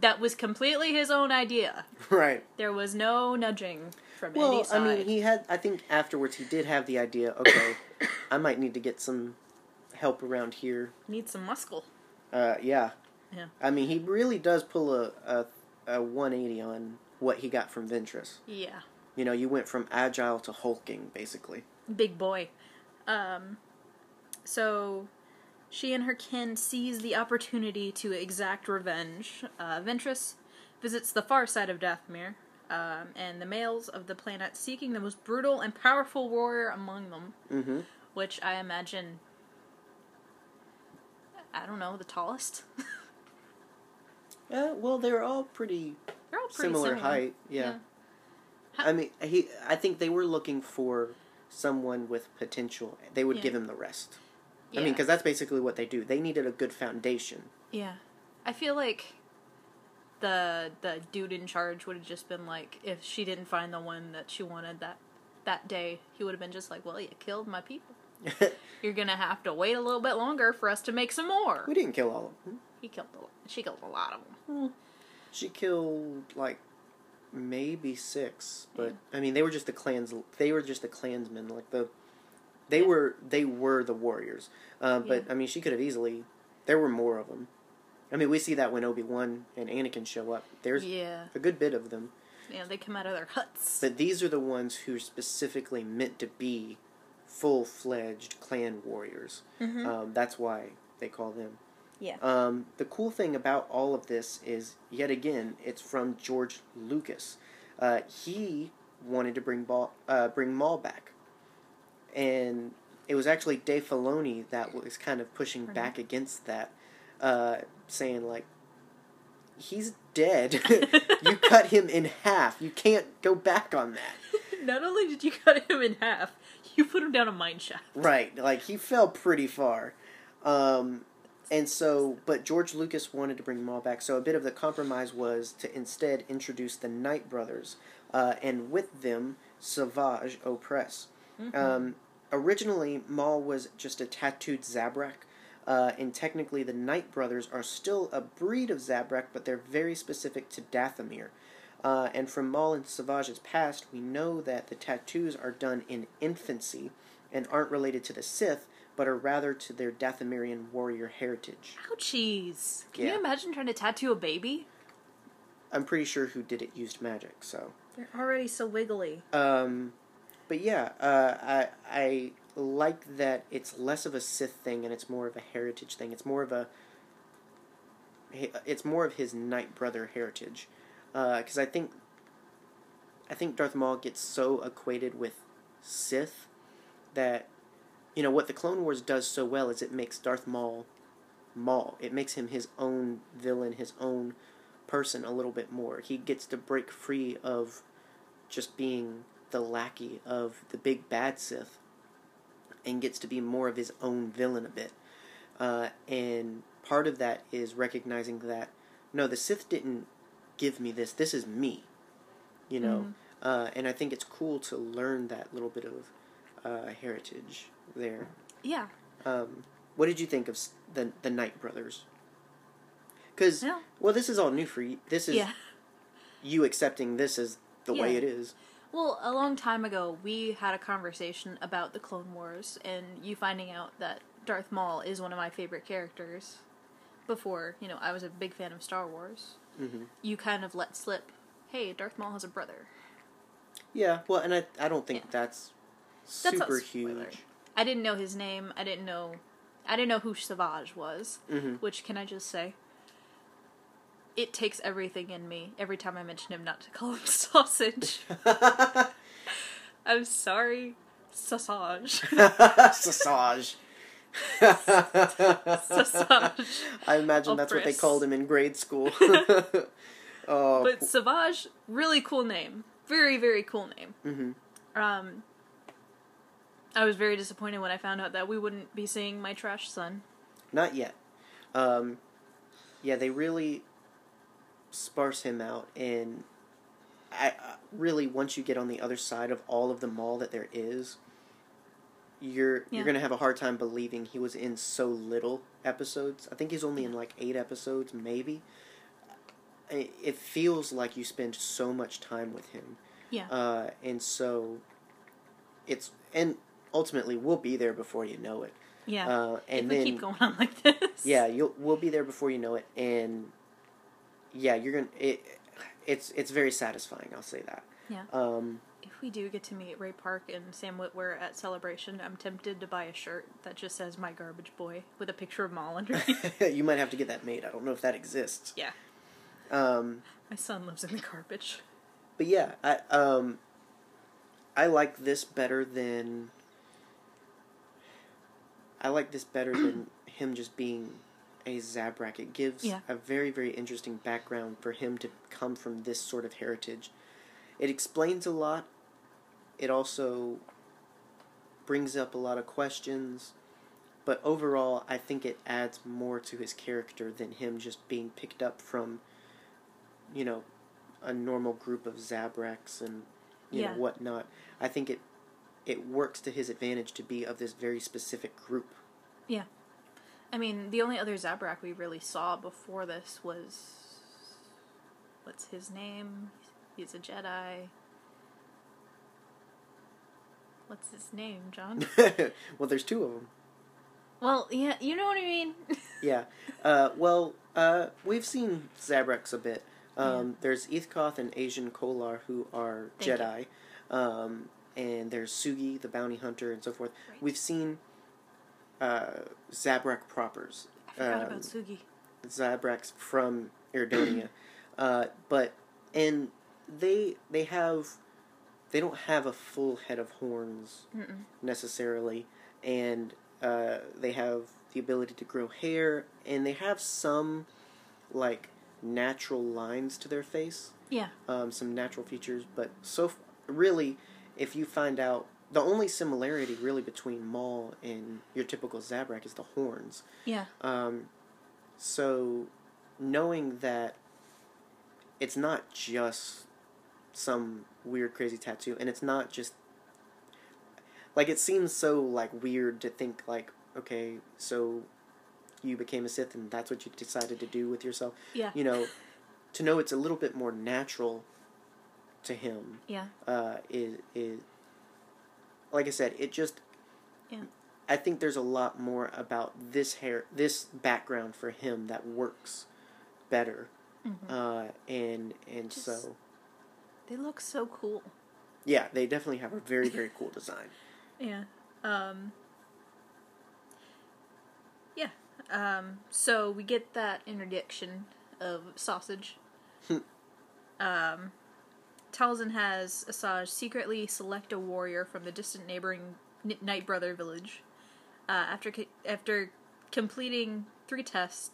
That was completely his own idea. right. There was no nudging from Well, any I mean, he had. I think afterwards he did have the idea. Okay, I might need to get some help around here. Need some muscle. Uh, yeah. Yeah. I mean, he really does pull a a, a 180 on what he got from Ventress. Yeah. You know, you went from agile to hulking, basically. big boy. Um, so she and her kin seize the opportunity to exact revenge. Uh, Ventress visits the far side of Dathomir, um, and the males of the planet seeking the most brutal and powerful warrior among them, Mm-hmm. which I imagine. I don't know, the tallest? yeah, uh, well, they're all pretty They're all pretty similar, similar, height. Yeah. Yeah. I mean, he. I think they were looking for someone with potential. They would Yeah. give him the rest. I mean, because that's basically what they do. They needed a good foundation. Yeah. I feel like the the dude in charge would have just been like, if she didn't find the one that she wanted that that day, he would have been just like, well, you killed my people. You're gonna have to wait a little bit longer for us to make some more. we didn't kill all of them. He killed a, she killed a lot of them. She killed like maybe six, but I mean they were just the clans. They were just the clansmen. Like the, they Yeah. were they were the warriors. Uh, but Yeah. I mean she could have easily. There were more of them. I mean we see that when Obi Wan and Anakin show up. There's Yeah, a good bit of them. yeah, they come out of their huts. But these are the ones who are specifically meant to be full fledged clan warriors. Mhm. Um, that's why they call them. yeah, Um, the cool thing about all of this is, yet again, it's from George Lucas. Uh, he wanted to bring Ball, uh, bring Maul back, and it was actually Dave Filoni that was kind of pushing Mhm. back against that, uh, saying like, "He's dead. you cut him in half. You can't go back on that." Not only did you cut him in half, you put him down a mine shaft. Right, like he fell pretty far. Um, and so, but George Lucas wanted to bring Maul back, so a bit of the compromise was to instead introduce the Night brothers, uh, and with them, Savage Opress. Um, originally, Maul was just a tattooed Zabrak, uh, and technically the Night brothers are still a breed of Zabrak, but they're very specific to Dathomir. Uh, and from Maul and Savage's past, we know that the tattoos are done in infancy and aren't related to the Sith, but are rather to their Dathomirian warrior heritage. Ouchies! Can Yeah. you imagine trying to tattoo a baby? I'm pretty sure who did it used magic, so. They're already so wiggly. Um, but yeah, uh, I I like that it's less of a Sith thing and it's more of a heritage thing. It's more of a it's more of his Night brother heritage, because I think I think Darth Maul gets so equated with Sith that you know what the Clone Wars does so well is it makes Darth Maul Maul. It makes him his own villain, his own person a little bit more. He gets to break free of just being the lackey of the big bad Sith and gets to be more of his own villain a bit. Uh, and part of that is recognizing that no, the Sith didn't give me this. This is me. You know, uh, and I think it's cool to learn that little bit of uh, heritage there. Yeah. Um, what did you think of the the Night brothers? Because Yeah. well, this is all new for you. This is Yeah. you accepting this as the way it is. Well, a long time ago, we had a conversation about the Clone Wars, and you finding out that Darth Maul is one of my favorite characters. Before, you know, I was a big fan of Star Wars. Hmm You kind of let slip, hey, Darth Maul has a brother. Yeah, well, and I I don't think Yeah. that's That's super spoiler. huge. I didn't know his name. I didn't know. I didn't know who Savage was. hmm Which can I just say? It takes everything in me every time I mention him not to call him sausage. I'm sorry, sausage. Sausage. I imagine that's what they called him in grade school. oh, But Savage, really cool name. Very, very cool name. hmm Um, I was very disappointed when I found out that we wouldn't be seeing my trash son. not yet. Um, yeah, they really sparse him out, and I uh, really once you get on the other side of all of the Maul that there is, you're Yeah. you're gonna have a hard time believing he was in so little episodes. I think he's only in like eight episodes, maybe. It feels like you spend so much time with him. Yeah. Uh, and so it's and ultimately we'll be there before you know it. yeah. Uh, and then keep going on like this. yeah, you'll we'll be there before you know it, and yeah, you're gonna it. It's it's very satisfying. I'll say that. Yeah. Um, If we do get to meet Ray Park and Sam Witwer at Celebration, I'm tempted to buy a shirt that just says "My Garbage Boy" with a picture of Maul underneath. you might have to get that made. I don't know if that exists. yeah. Um, My son lives in the garbage. but yeah, I um, I like this better than. I like this better than him just being a Zabrak. It gives Yeah. a very very interesting background for him to come from this sort of heritage. It explains a lot. It also brings up a lot of questions. But overall, I think it adds more to his character than him just being picked up from you know, a normal group of Zabraks and you Yeah. know whatnot. I think it it works to his advantage to be of this very specific group. Yeah, I mean, the only other Zabrak we really saw before this was what's his name? He's a Jedi. What's his name, John? well, there's two of them. well, yeah, you know what I mean. Yeah. Uh, well, uh, we've seen Zabraks a bit. Um, There's Eeth Koth and Agen Kolar who are Thank. Jedi. Um, and there's Sugi, the bounty hunter, and so forth. Right. We've seen uh, Zabrak propers. I forgot um, about Sugi. Zabraks from Iridonia. uh, but and they they have they don't have a full head of horns Mm-mm. necessarily, and uh, they have the ability to grow hair, and they have some like natural lines to their face, Yeah, um, some natural features. But so f- really, if you find out the only similarity really between Maul and your typical Zabrak is the horns. yeah, Um, so, knowing that it's not just some weird, crazy tattoo, and it's not just like it seems so like weird to think like, okay, so you became a Sith, and that's what you decided to do with yourself. yeah, You know, to know it's a little bit more natural to him yeah, uh, is is like I said, it just. Yeah. I think there's a lot more about this hair, this background for him that works better, Mhm. uh, and and Just- so They look so cool. yeah, they definitely have a very very cool design. Yeah. Um Yeah. Um so we get that interdiction of sausage. um Talzin has Asajj secretly select a warrior from the distant neighboring Night Brother village. Uh, after co- after completing three tests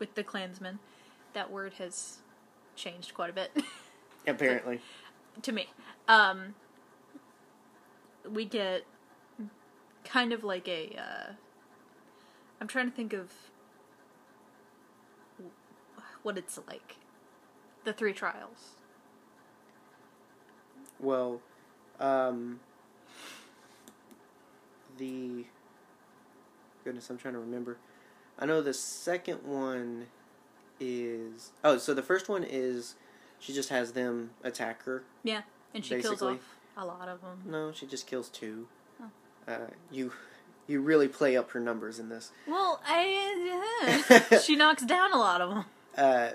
with the clansmen, that word has changed quite a bit. Apparently, to me. Um, we get kind of like a. Uh, I'm trying to think of what it's like. The three trials. well, um, the goodness, I'm trying to remember. I know the second one is oh, so the first one is she just has them attack her Yeah, and she kills Basically. off a lot of them. No, she just kills two. Oh. Uh, you, you really play up her numbers in this. Well, I she knocks down a lot of them. Uh,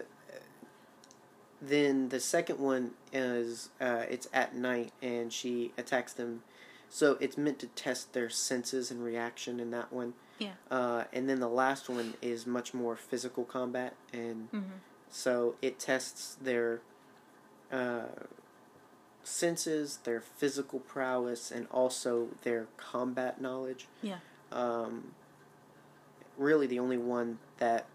then the second one is uh, it's at night and she attacks them, so it's meant to test their senses and reaction in that one. Yeah. Uh, and then the last one is much more physical combat, and hmm so it tests their uh, senses, their physical prowess, and also their combat knowledge. Yeah. Um, really, the only one that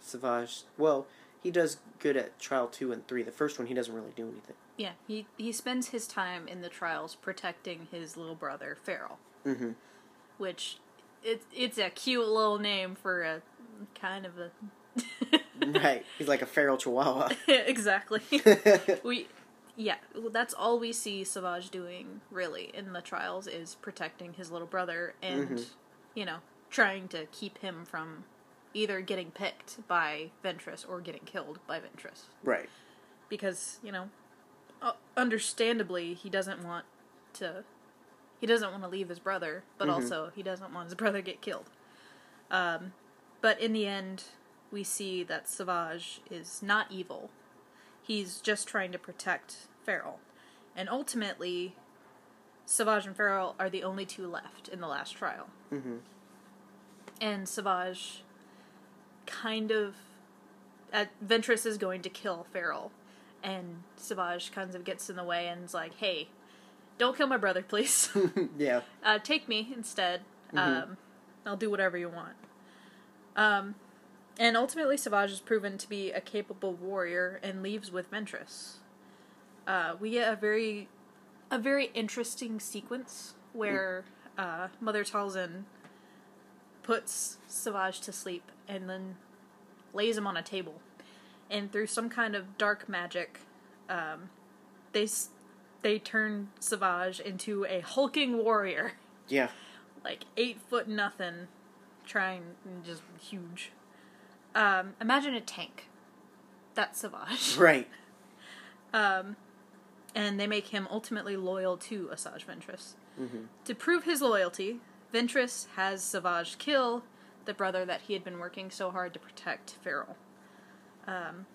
Savage, well, he does good at trial two and three. The first one, he doesn't really do anything. Yeah, he he spends his time in the trials protecting his little brother Feral. Mm-hmm. which it's it's a cute little name for a kind of a right. He's like a feral chihuahua. exactly. we yeah, well, that's all we see Savage doing really in the trials is protecting his little brother and Mhm. you know trying to keep him from either getting picked by Ventress or getting killed by Ventress right. because you know uh, understandably he doesn't want to he doesn't want to leave his brother but Mhm. also he doesn't want his brother get killed um, but in the end we see that savage is not evil he's just trying to protect Feral and ultimately savage and Feral are the only two left in the last trial Mm-hmm. and Savage kind of at Ventress is going to kill Feral and Savage kind of gets in the way and is like, "Hey, don't kill my brother, please. yeah. uh, take me instead. Mhm. Um, I'll do whatever you want." Um, and ultimately, Savage is proven to be a capable warrior and leaves with Ventress. Uh, we get a very, a very interesting sequence where uh, Mother Talzin puts Savage to sleep and then lays him on a table. and through some kind of dark magic, um, they they turn Savage into a hulking warrior, Yeah. like eight foot nothing, trying just huge. Um, imagine a tank. That's Savage. Right. Um, and they make him ultimately loyal to Asajj Ventress. Mm-hmm. To prove his loyalty, Ventress has Savage kill the brother that he had been working so hard to protect, Feral. Um,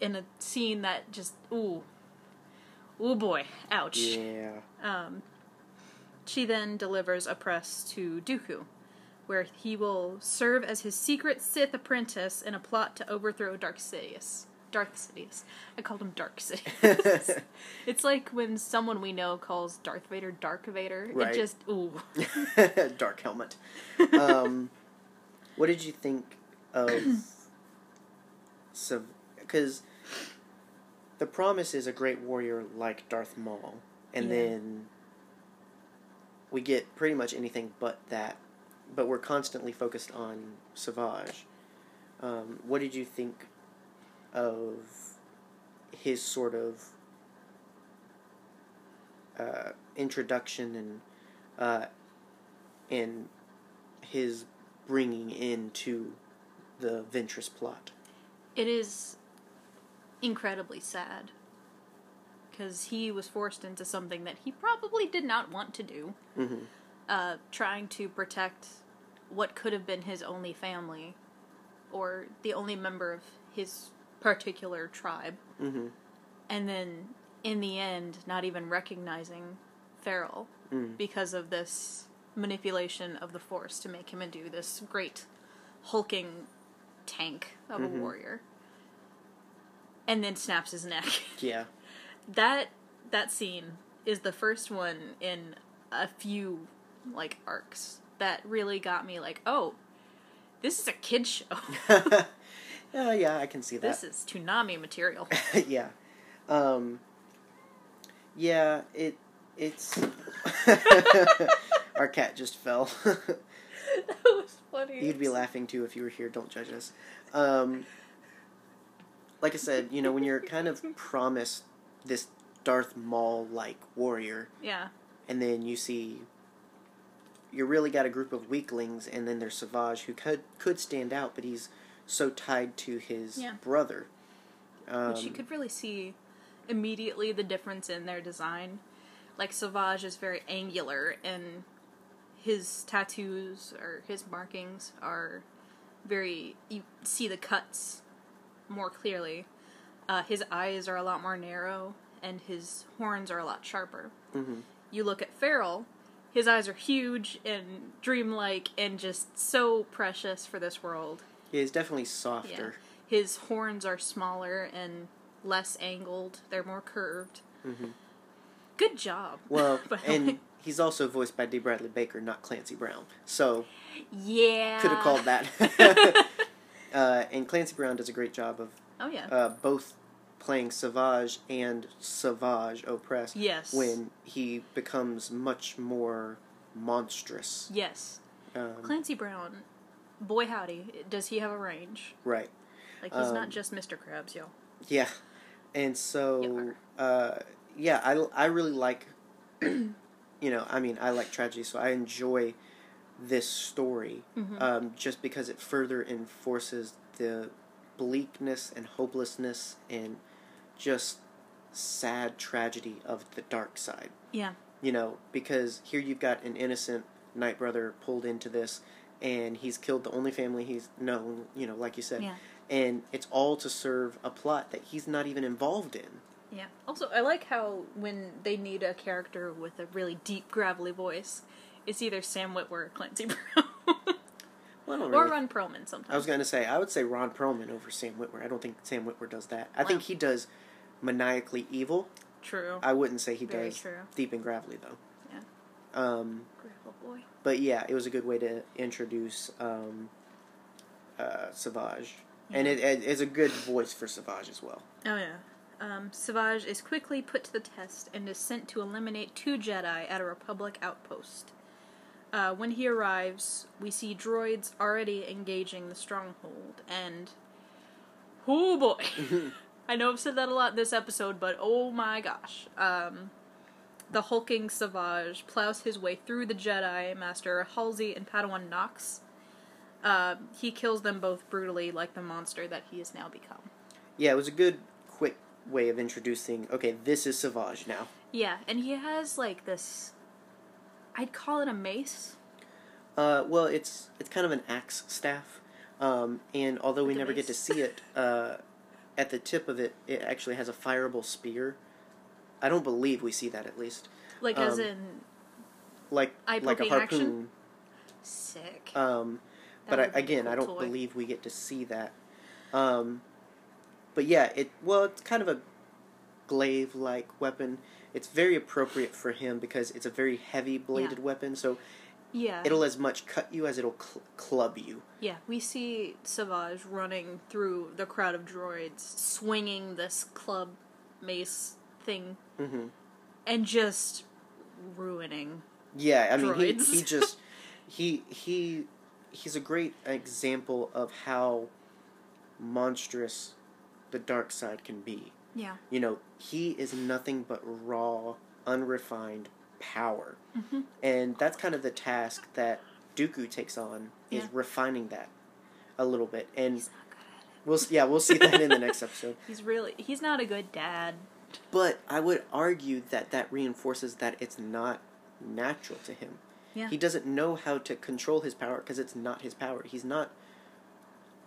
in a scene that just ooh, ooh boy, ouch. Yeah. Um, she then delivers Opress to Dooku, where he will serve as his secret Sith apprentice in a plot to overthrow Dark Sidious. Dark Sidious. I called him Dark Sidious. it's like when someone we know calls Darth Vader Dark Vader. Right. It just ooh. Dark helmet. Um, what did you think of? Because the promise is a great warrior like Darth Maul, and Yeah. then we get pretty much anything but that. But we're constantly focused on Savage. Um, what did you think of his sort of uh, introduction and uh, and his bringing into the Ventress plot. It is incredibly sad because he was forced into something that he probably did not want to do. Mm-hmm. Uh, trying to protect what could have been his only family or the only member of his particular tribe. Mm-hmm. And then, in the end, not even recognizing Feral Mm. because of this manipulation of the Force to make him into this great hulking tank of Mhm. a warrior. And then snaps his neck. Yeah. that that scene is the first one in a few like arcs that really got me like oh this is a kid show yeah, yeah, I can see that. this is Toonami material yeah. Um, yeah, it it's our cat just fell. that was funny You'd be laughing too if you were here. Don't judge us. Um, like I said, you know, when you're kind of promised this Darth Maul like warrior, yeah and then you see you really got a group of weaklings, and then there's Savage who could could stand out, but he's so tied to his Yeah. brother. Um, which you could really see immediately the difference in their design like Savage is very angular and his tattoos or his markings are very you see the cuts more clearly uh, his eyes are a lot more narrow and his horns are a lot sharper mhm. you look at Feral, his eyes are huge and dreamlike and just so precious for this world. Yeah, he's definitely softer. His horns are smaller and less angled, they're more curved. Mhm. Good job. Well, and he's also voiced by D. Bradley Baker, not Clancy Brown. So yeah. could have called that. uh, and Clancy Brown does a great job of Oh, yeah. uh, both playing Savage and Savage Oppressed. yes. When he becomes much more monstrous. Yes. Um, Clancy Brown, boy howdy, does he have a range? right. Like, he's Um, not just Mr. Krabs, yo. Yeah. And so, uh, yeah, I, I really like, you know, I mean, I like tragedy, so I enjoy this story Mhm. um, just because it further enforces the bleakness and hopelessness and just sad tragedy of the dark side. Yeah. You know, because here you've got an innocent Night Brother pulled into this, and he's killed the only family he's known, you know, like you said. Yeah. And it's all to serve a plot that he's not even involved in. Yeah. Also, I like how when they need a character with a really deep, gravelly voice, it's either Sam Witwer or Clancy Brown. Well, I or really- Ron Perlman sometimes. I was going to say, I would say Ron Perlman over Sam Witwer. I don't think Sam Witwer does that. I Wow. think he does maniacally evil. True. I wouldn't say he Very does true. deep and gravelly, though. Yeah. Um, Gravel boy. but yeah, it was a good way to introduce um, uh, Savage. And Yeah. it, it is a good voice for Savage as well. Oh yeah. Um, Savage is quickly put to the test and is sent to eliminate two Jedi at a Republic outpost. Uh, when he arrives, we see droids already engaging the stronghold, and Oh boy. I know I've said that a lot this episode, but oh my gosh. Um, the hulking Savage plows his way through the Jedi Master Halsey and Padawan Knox. Uh, he kills them both brutally, like the monster that he has now become. Yeah, it was a good, quick way of introducing. Okay, this is Savage now. Yeah, and he has like this. I'd call it a mace. Uh, well, it's it's kind of an axe staff, um, and although we Like a never get to see it, uh, at the tip of it, it actually has a fireable spear. I don't believe we see that at least, Like, as Um, in. like like a harpoon. action? Sick. Um, That but I, would be a again, I don't toy. believe we get to see that. Um, but yeah, it well, it's kind of a glaive like weapon. It's very appropriate for him because it's a very heavy bladed Yeah. weapon, so yeah. it'll as much cut you as it'll cl- club you. Yeah, we see Savage running through the crowd of droids, swinging this club mace thing, hmm and just ruining. Yeah, I mean, he, he just he he he's a great example of how monstrous the dark side can be. Yeah. You know, he is nothing but raw, unrefined power. Mhm. And that's kind of the task that Dooku takes on is Yeah. refining that a little bit. And He's not good at it. we'll yeah, we'll see that in the next episode. He's really he's not a good dad. But I would argue that that reinforces that it's not natural to him. Yeah. He doesn't know how to control his power because it's not his power. He's not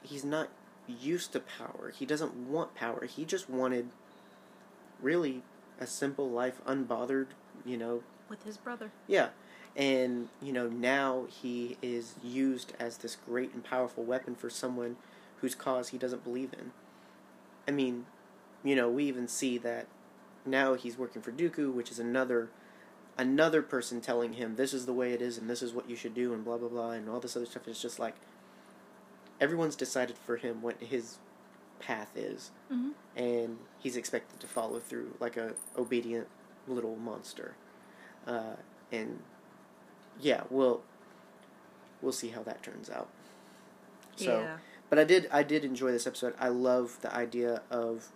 he's not used to power. He doesn't want power. He just wanted really a simple life unbothered, you know. With his brother. Yeah. And, you know, now he is used as this great and powerful weapon for someone whose cause he doesn't believe in. I mean, you know, we even see that now he's working for Dooku, which is another another person telling him this is the way it is and this is what you should do and blah blah blah and all this other stuff. It's just like everyone's decided for him what his path is, Mm-hmm. and he's expected to follow through like a obedient little monster. Uh, and yeah, we'll we'll see how that turns out. So, yeah. but I did I did enjoy this episode. I love the idea of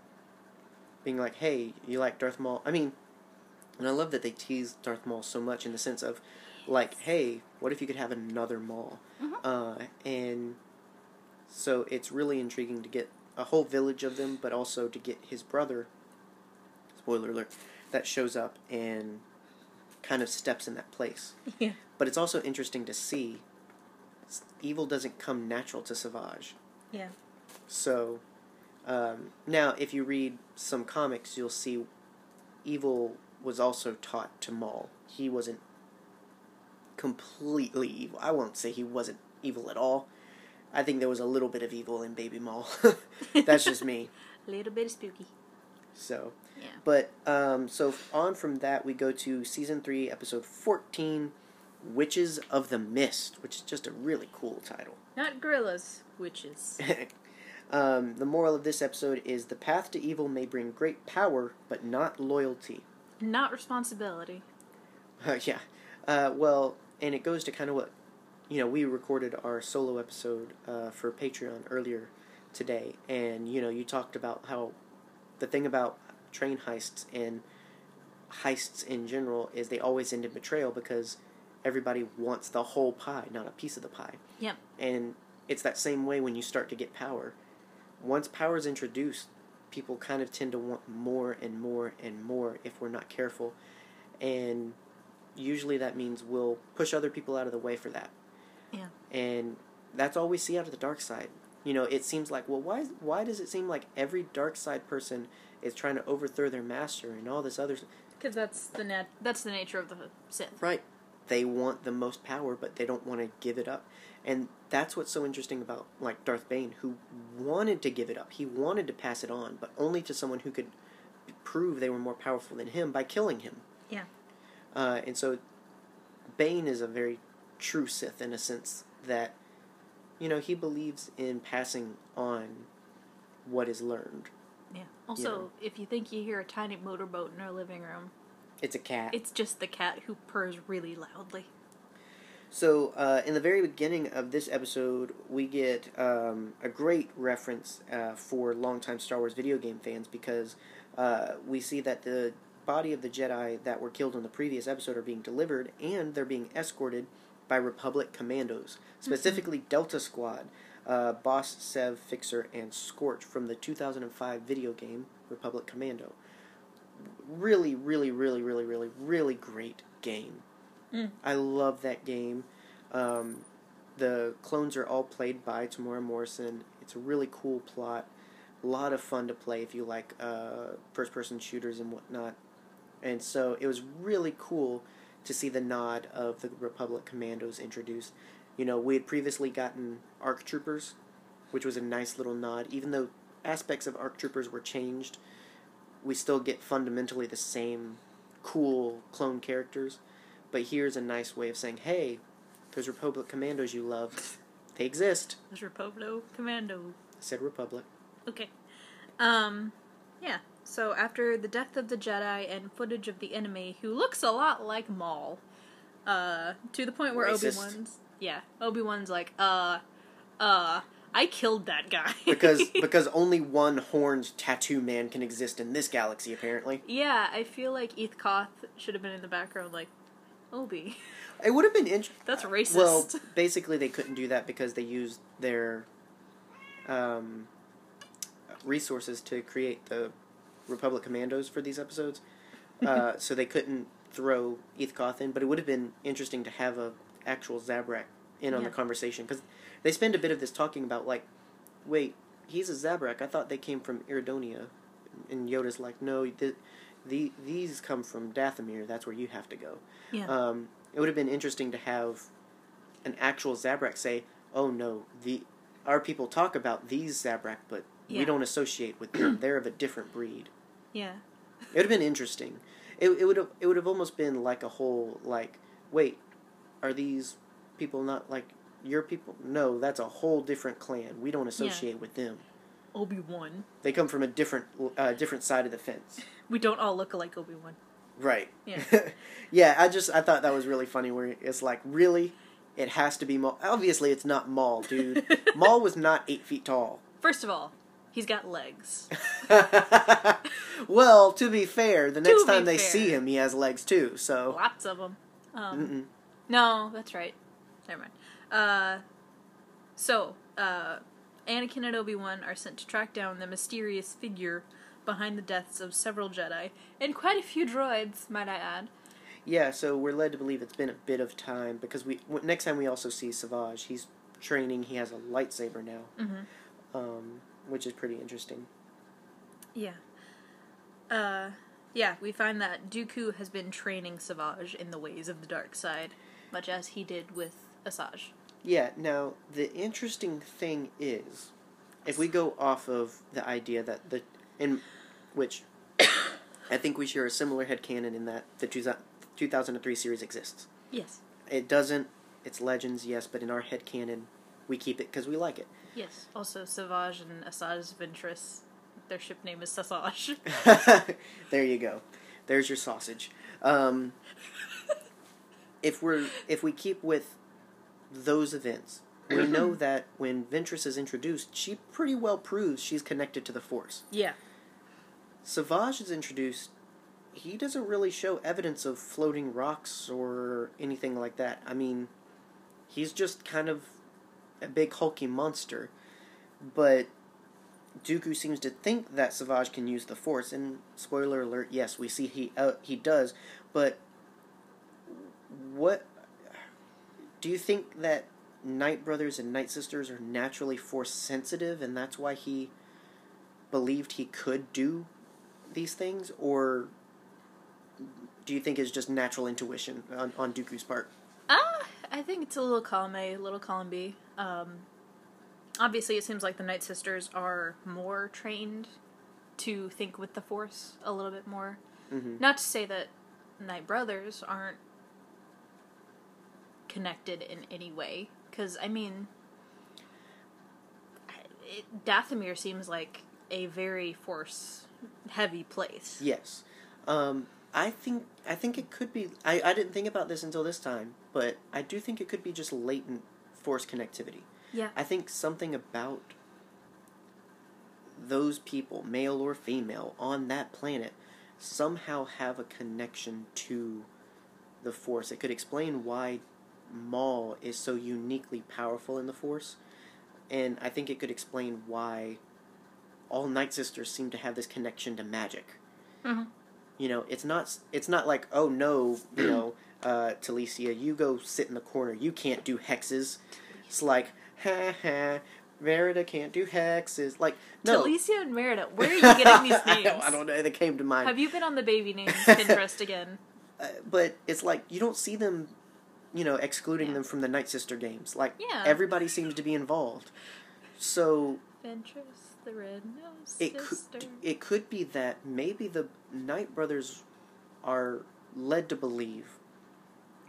being like, "Hey, you like Darth Maul?" I mean, and I love that they tease Darth Maul so much in the sense of like, "Hey, what if you could have another Maul?" Mhm. Uh, and so it's really intriguing to get a whole village of them, but also to get his brother. Spoiler alert! That shows up and kind of steps in that place. Yeah. But it's also interesting to see evil doesn't come natural to Savage. Yeah. So, um, now if you read some comics, you'll see evil was also taught to Maul. He wasn't completely evil. I won't say he wasn't evil at all. I think there was a little bit of evil in Baby Maul. That's just me. A little bit spooky. So, Yeah. but um, so on from that, we go to season three, episode fourteen, "Witches of the Mist," which is just a really cool title. Not gorillas, witches. um, the moral of this episode is the path to evil may bring great power, but not loyalty. Not responsibility. yeah. Uh, well, and it goes to kind of what, you know, we recorded our solo episode uh, for Patreon earlier today, and, you know, you talked about how the thing about train heists and heists in general is they always end in betrayal because everybody wants the whole pie, not a piece of the pie. Yep. And it's that same way when you start to get power. Once power is introduced, people kind of tend to want more and more and more if we're not careful. And usually that means we'll push other people out of the way for that. Yeah. And that's all we see out of the dark side. You know, it seems like, well, why why does it seem like every dark side person is trying to overthrow their master and all this other Because that's the nat- that's the nature of the Sith. Right. They want the most power, but they don't want to give it up. And that's what's so interesting about like Darth Bane, who wanted to give it up. He wanted to pass it on, but only to someone who could prove they were more powerful than him by killing him. Yeah. Uh, and so Bane is a very true Sith in a sense that, you know, he believes in passing on what is learned. Yeah. Also, if you think you hear a tiny motorboat in our living room, It's a cat. it's just the cat who purrs really loudly. So, uh, in the very beginning of this episode, we get um, a great reference uh, for longtime Star Wars video game fans because uh, we see that the body of the Jedi that were killed in the previous episode are being delivered and they're being escorted by Republic commandos, specifically Delta Squad, uh, Boss, Sev, Fixer, and Scorch from the 2005 video game Republic Commando. Really, really, really, really, really, really great game. Mm. I love that game. Um, the clones are all played by Temuera Morrison. It's a really cool plot. A lot of fun to play if you like uh, first person shooters and whatnot. And so it was really cool to see the nod of the Republic Commandos introduced. You know, we had previously gotten ARC Troopers, which was a nice little nod. Even though aspects of ARC Troopers were changed, we still get fundamentally the same cool clone characters. But here's a nice way of saying, hey, those Republic Commandos you love, they exist. There's Republic Commando. I said Republic. Okay. Um, yeah. So after the death of the Jedi and footage of the enemy, who looks a lot like Maul, uh, to the point where Obi. Wan's yeah, Obi Wan's like, uh, uh, I killed that guy Because because only one horned tattoo man can exist in this galaxy, apparently. yeah, I feel like Eeth Koth should have been in the background, like Obi. It would have been interesting. That's racist. Well, basically, they couldn't do that because they used their um, resources to create the Republic Commandos for these episodes. Uh, so they couldn't throw Eeth Koth in, but it would have been interesting to have a actual Zabrak in on Yeah. the conversation because they spend a bit of this talking about like, wait, he's a Zabrak. I thought they came from Iridonia, and Yoda's like, no, the, the these come from Dathomir. That's where you have to go. yeah, Um, it would have been interesting to have an actual Zabrak say, "Oh no, the our people talk about these Zabrak, but we don't associate with them. They're of a different breed." yeah, It would have been interesting. It it would have it would have almost been like a whole like, wait, are these people not like your people? No, that's a whole different clan. We don't associate with them. Obi Wan. They come from a different uh, different side of the fence. We don't all look like Obi Wan. Right. Yeah. yeah, I just I thought that was really funny where it's like, really? It has to be Maul. Obviously it's not Maul, dude. Maul was not eight feet tall. First of all, he's got legs. well, to be fair, the next time they fair. see him, he has legs too. So, Lots of them. Um. No, that's right. Never mind. Uh, so, uh, Anakin and Obi Wan are sent to track down the mysterious figure behind the deaths of several Jedi and quite a few droids, might I add. yeah. So we're led to believe it's been a bit of time because we next time we also see Savage. He's training. He has a lightsaber now, Mm-hmm. um, which is pretty interesting. Yeah. Uh, yeah, we find that Dooku has been training Savage in the ways of the dark side, much as he did with Asajj. Yeah, now the interesting thing is if we go off of the idea that the in which I think we share a similar headcanon in that the 2000 2003 series exists. Yes. It doesn't it's legends, yes, but in our headcanon we keep it cuz we like it. Yes. Also, Savage and Asajj Ventress, their ship name is Sasaj. there you go. There's your sausage. Um, if we're if we keep with those events, we know that when Ventress is introduced, she pretty well proves she's connected to the Force. yeah. Savage is introduced. He doesn't really show evidence of floating rocks or anything like that. I mean, he's just kind of a big hulky monster. But Dooku seems to think that Savage can use the Force, and spoiler alert, yes, we see he uh, he does. But what do you think that Night Brothers and Night Sisters are naturally Force sensitive, and that's why he believed he could do these things, or do you think it's just natural intuition on, on Dooku's part? Ah, I think it's a little column A, a little column B. Um, obviously, it seems like the Night Sisters are more trained to think with the Force a little bit more. Mm-hmm. Not to say that Night Brothers aren't connected in any way, because I mean, it, Dathomir seems like a very Force heavy place. Yes. Um, I think I think it could be. I, I didn't think about this until this time, but I do think it could be just latent force connectivity. Yeah. I think something about those people, male or female, on that planet somehow have a connection to the force. It could explain why Maul is so uniquely powerful in the force, and I think it could explain why all Night Sisters seem to have this connection to magic. Mhm. You know, it's not it's not like oh no, you know, uh, Talicia, you go sit in the corner. You can't do hexes. It's like ha ha. Merida can't do hexes. Like no, Talicia and Merida, where are you getting these I names? don't, I don't know. They came to mind. Have you been on the baby names Pinterest again? Uh, but it's like you don't see them, you know, excluding Yeah. them from the Night Sister games. Like Yeah. everybody seems to be involved. So Ventress, the red-nosed it could sister. it could be that maybe the Night Brothers are led to believe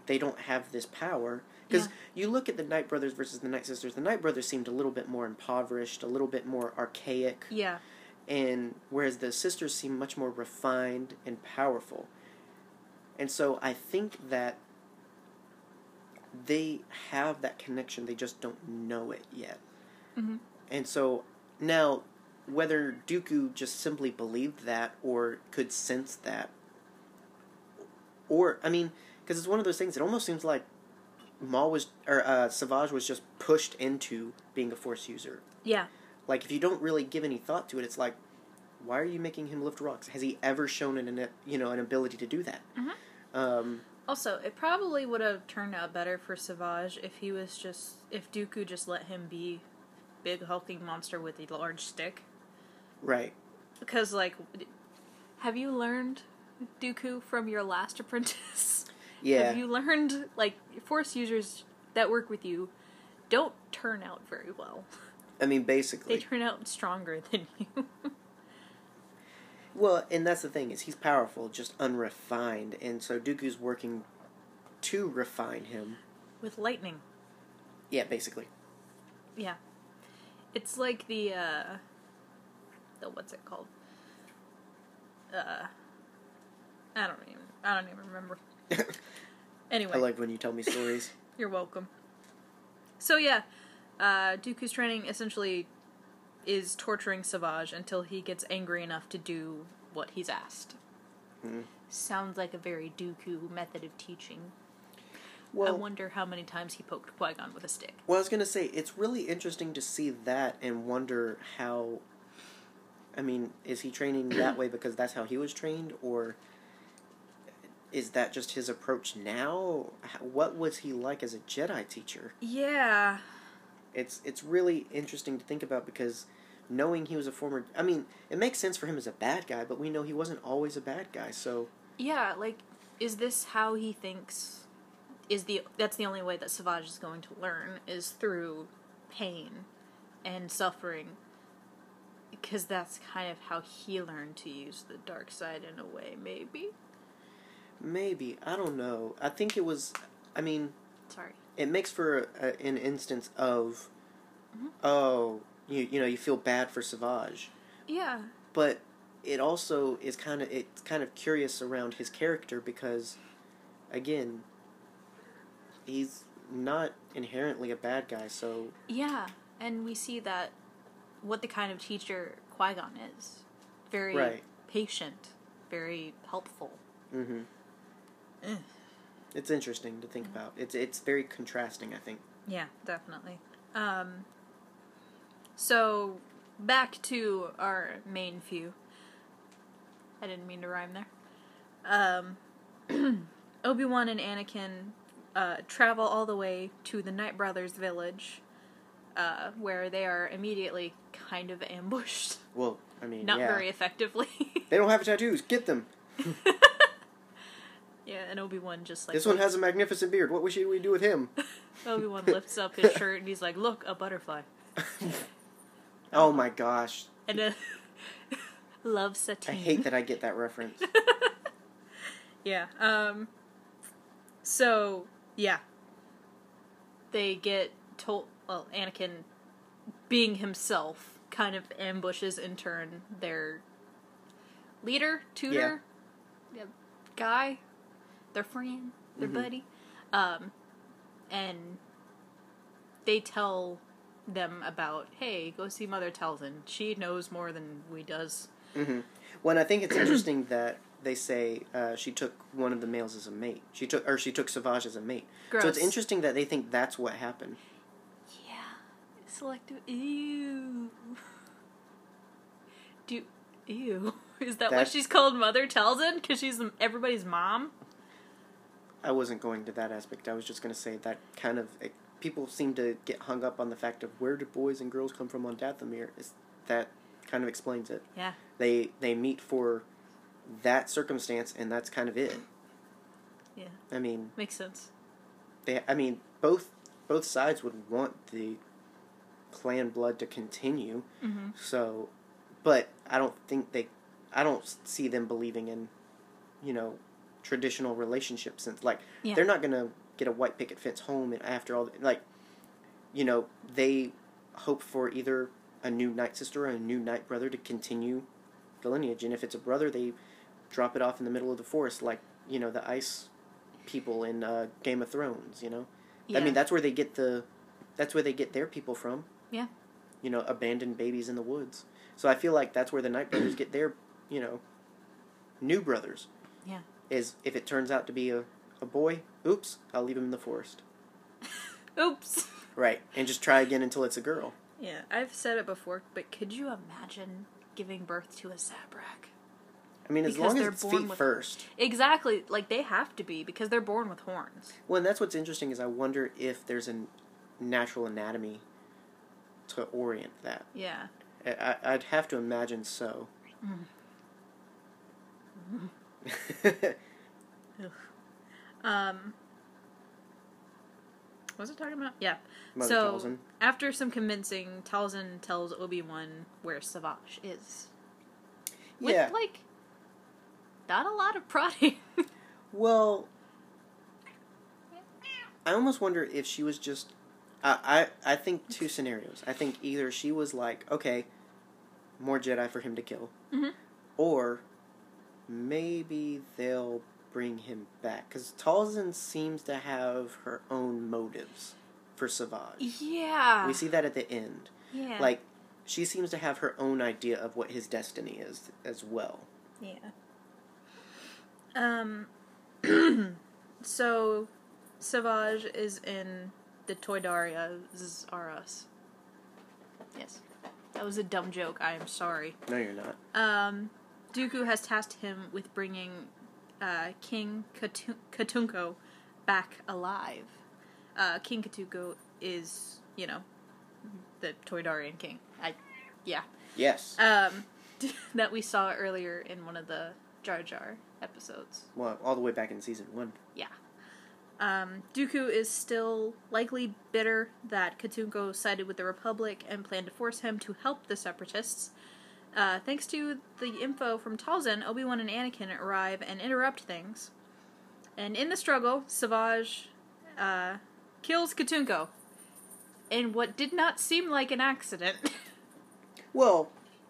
they don't have this power because Yeah. you look at the Night Brothers versus the Night Sisters. The Night Brothers seemed a little bit more impoverished, a little bit more archaic, Yeah. and whereas the sisters seem much more refined and powerful. And so I think that they have that connection, they just don't know it yet. hmm And so now, whether Dooku just simply believed that or could sense that, or I mean, because it's one of those things. It almost seems like Maul was or uh, Savage was just pushed into being a Force user. Yeah. Like if you don't really give any thought to it, it's like, why are you making him lift rocks? Has he ever shown an you know an ability to do that? Mhm. Um, Also, it probably would have turned out better for Savage if he was just if Dooku just let him be big hulking monster with a large stick. right. Because like, have you learned Dooku from your last apprentice? Yeah. Have you learned like Force users that work with you don't turn out very well. I mean, basically. They turn out stronger than you. Well, and that's the thing is he's powerful, just unrefined, and so Dooku's working to refine him. with lightning. Yeah, basically. Yeah. It's like the uh the what's it called? Uh I don't even I don't even remember. Anyway, I like when you tell me stories. you're welcome. So yeah, uh Dooku's training essentially is torturing Savage until he gets angry enough to do what he's asked. Mhm. Sounds like a very Dooku method of teaching. I wonder how many times he poked Qui Gon with a stick. well, I was gonna say it's really interesting to see that and wonder how. I mean, is he training that way because that's how he was trained, or is that just his approach now? What was he like as a Jedi teacher? Yeah. It's it's really interesting to think about because knowing he was a former I mean, it makes sense for him as a bad guy, but we know he wasn't always a bad guy. So, Yeah, like is this how he thinks is the that's the only way that Savage is going to learn is through pain and suffering because that's kind of how he learned to use the dark side in a way maybe. maybe, I don't know. I think it was I mean, Sorry. It makes for a, an instance of Mhm. oh, you you know, you feel bad for Savage, Yeah. but it also is kind of it's kind of curious around his character because again, he's not inherently a bad guy, so Yeah, and we see that what the kind of teacher Qui-Gon is. Very Right. patient, very helpful. mhm. It's interesting to think about. It's it's very contrasting, I think. Yeah, definitely. Um, so back to our main few. I didn't mean to rhyme there. Um, Obi Wan and Anakin uh, travel all the way to the Night Brothers' village, uh, where they are immediately kind of ambushed. Well, I mean, Not yeah. very effectively. They don't have tattoos. Get them. yeah, and Obi Wan just like this one has a magnificent beard. What should we do with him? Obi Wan lifts up his shirt and he's like, "Look, a butterfly." oh my gosh. and a love satire. I hate that I get that reference. Yeah. Um. So yeah, they get told. Well, Anakin, being himself, kind of ambushes in turn their leader, tutor, yeah. guy, their friend, their Mhm. buddy, um, and they tell them about, hey, go see Mother Talzin. She knows more than we does. hmm Well, and I think it's interesting that they say uh, she took one of the males as a mate. She took, or she took Savage as a mate. Gross. So it's interesting that they think that's what happened. Yeah, selective. Ew. Do ew. Is that why That- she's called Mother Talzin? Because she's everybody's mom. I wasn't going to that aspect. I was just going to say that kind of it, people seem to get hung up on the fact of where do boys and girls come from on Dathomir. Is that kind of explains it. Yeah. They they meet for that circumstance, and that's kind of it. Yeah. I mean, Makes sense. they. I mean, both both sides would want the clan blood to continue. Mm-hmm. So, but I don't think they. I don't see them believing in, you know, traditional relationships. Since like Yeah. they're not gonna get a white picket fence home and after all like, you know, they hope for either a new night sister or a new night brother to continue the lineage, and if it's a brother, they drop it off in the middle of the forest, like you know the ice people in uh, Game of Thrones. You know, Yeah. I mean that's where they get the, that's where they get their people from. Yeah. You know, abandoned babies in the woods. So I feel like that's where the Night Brothers get their, you know, new brothers. Yeah. Is if it turns out to be a, a boy, oops, I'll leave him in the forest. Oops. Right. And just try again until it's a girl. Yeah, I've said it before, but could you imagine giving birth to a Zabrak? I mean, as Because long as they're it's born feet with- first. Exactly. Like they have to be because they're born with horns. Well, and that's what's interesting is I wonder if there's a natural anatomy to orient that. Yeah. I, I- I'd have to imagine so. Mm. Um. What was I talking about? Yeah. Mother so Talzin. after some convincing, Talzin tells Obi Wan where Savage is. With Yeah. like not a lot of prodding. Well, I almost wonder if she was just. I, I I think two scenarios. I think either she was like, okay, more Jedi for him to kill, Mhm. or maybe they'll bring him back because Talzin seems to have her own motives for Savage. yeah. We see that at the end. Yeah. Like, she seems to have her own idea of what his destiny is as well. Yeah. Um. so, Savage is in the Toydarias are us. Yes, that was a dumb joke. I am sorry. No, you're not. Um, Dooku has tasked him with bringing uh, King Katu- Katunko back alive. Uh, king Katunko is, you know, the Toydarian king. I, yeah. Yes. Um, that we saw earlier in one of the Jar Jar episodes. well, all the way back in season one. Yeah. Um, Dooku is still likely bitter that Katunko sided with the Republic and planned to force him to help the Separatists. Uh, thanks to the info from Talzin, Obi Wan and Anakin arrive and interrupt things. And in the struggle, Savage uh, kills Katunko in what did not seem like an accident. Well,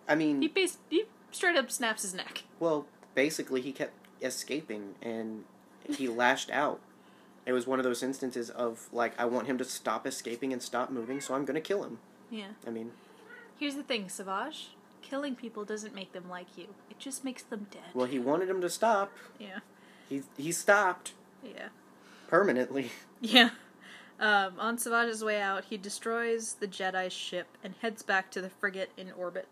I mean, he, bas- he straight up snaps his neck. well, basically, he kept escaping and he lashed out. It was one of those instances of like, I want him to stop escaping and stop moving, so I'm going to kill him. Yeah. I mean, Here's the thing, Savage. Killing people doesn't make them like you. It just makes them dead. well, he wanted him to stop. yeah. He he stopped Yeah. permanently. Yeah. Um, on Savage's way out, he destroys the Jedi ship and heads back to the frigate in orbit.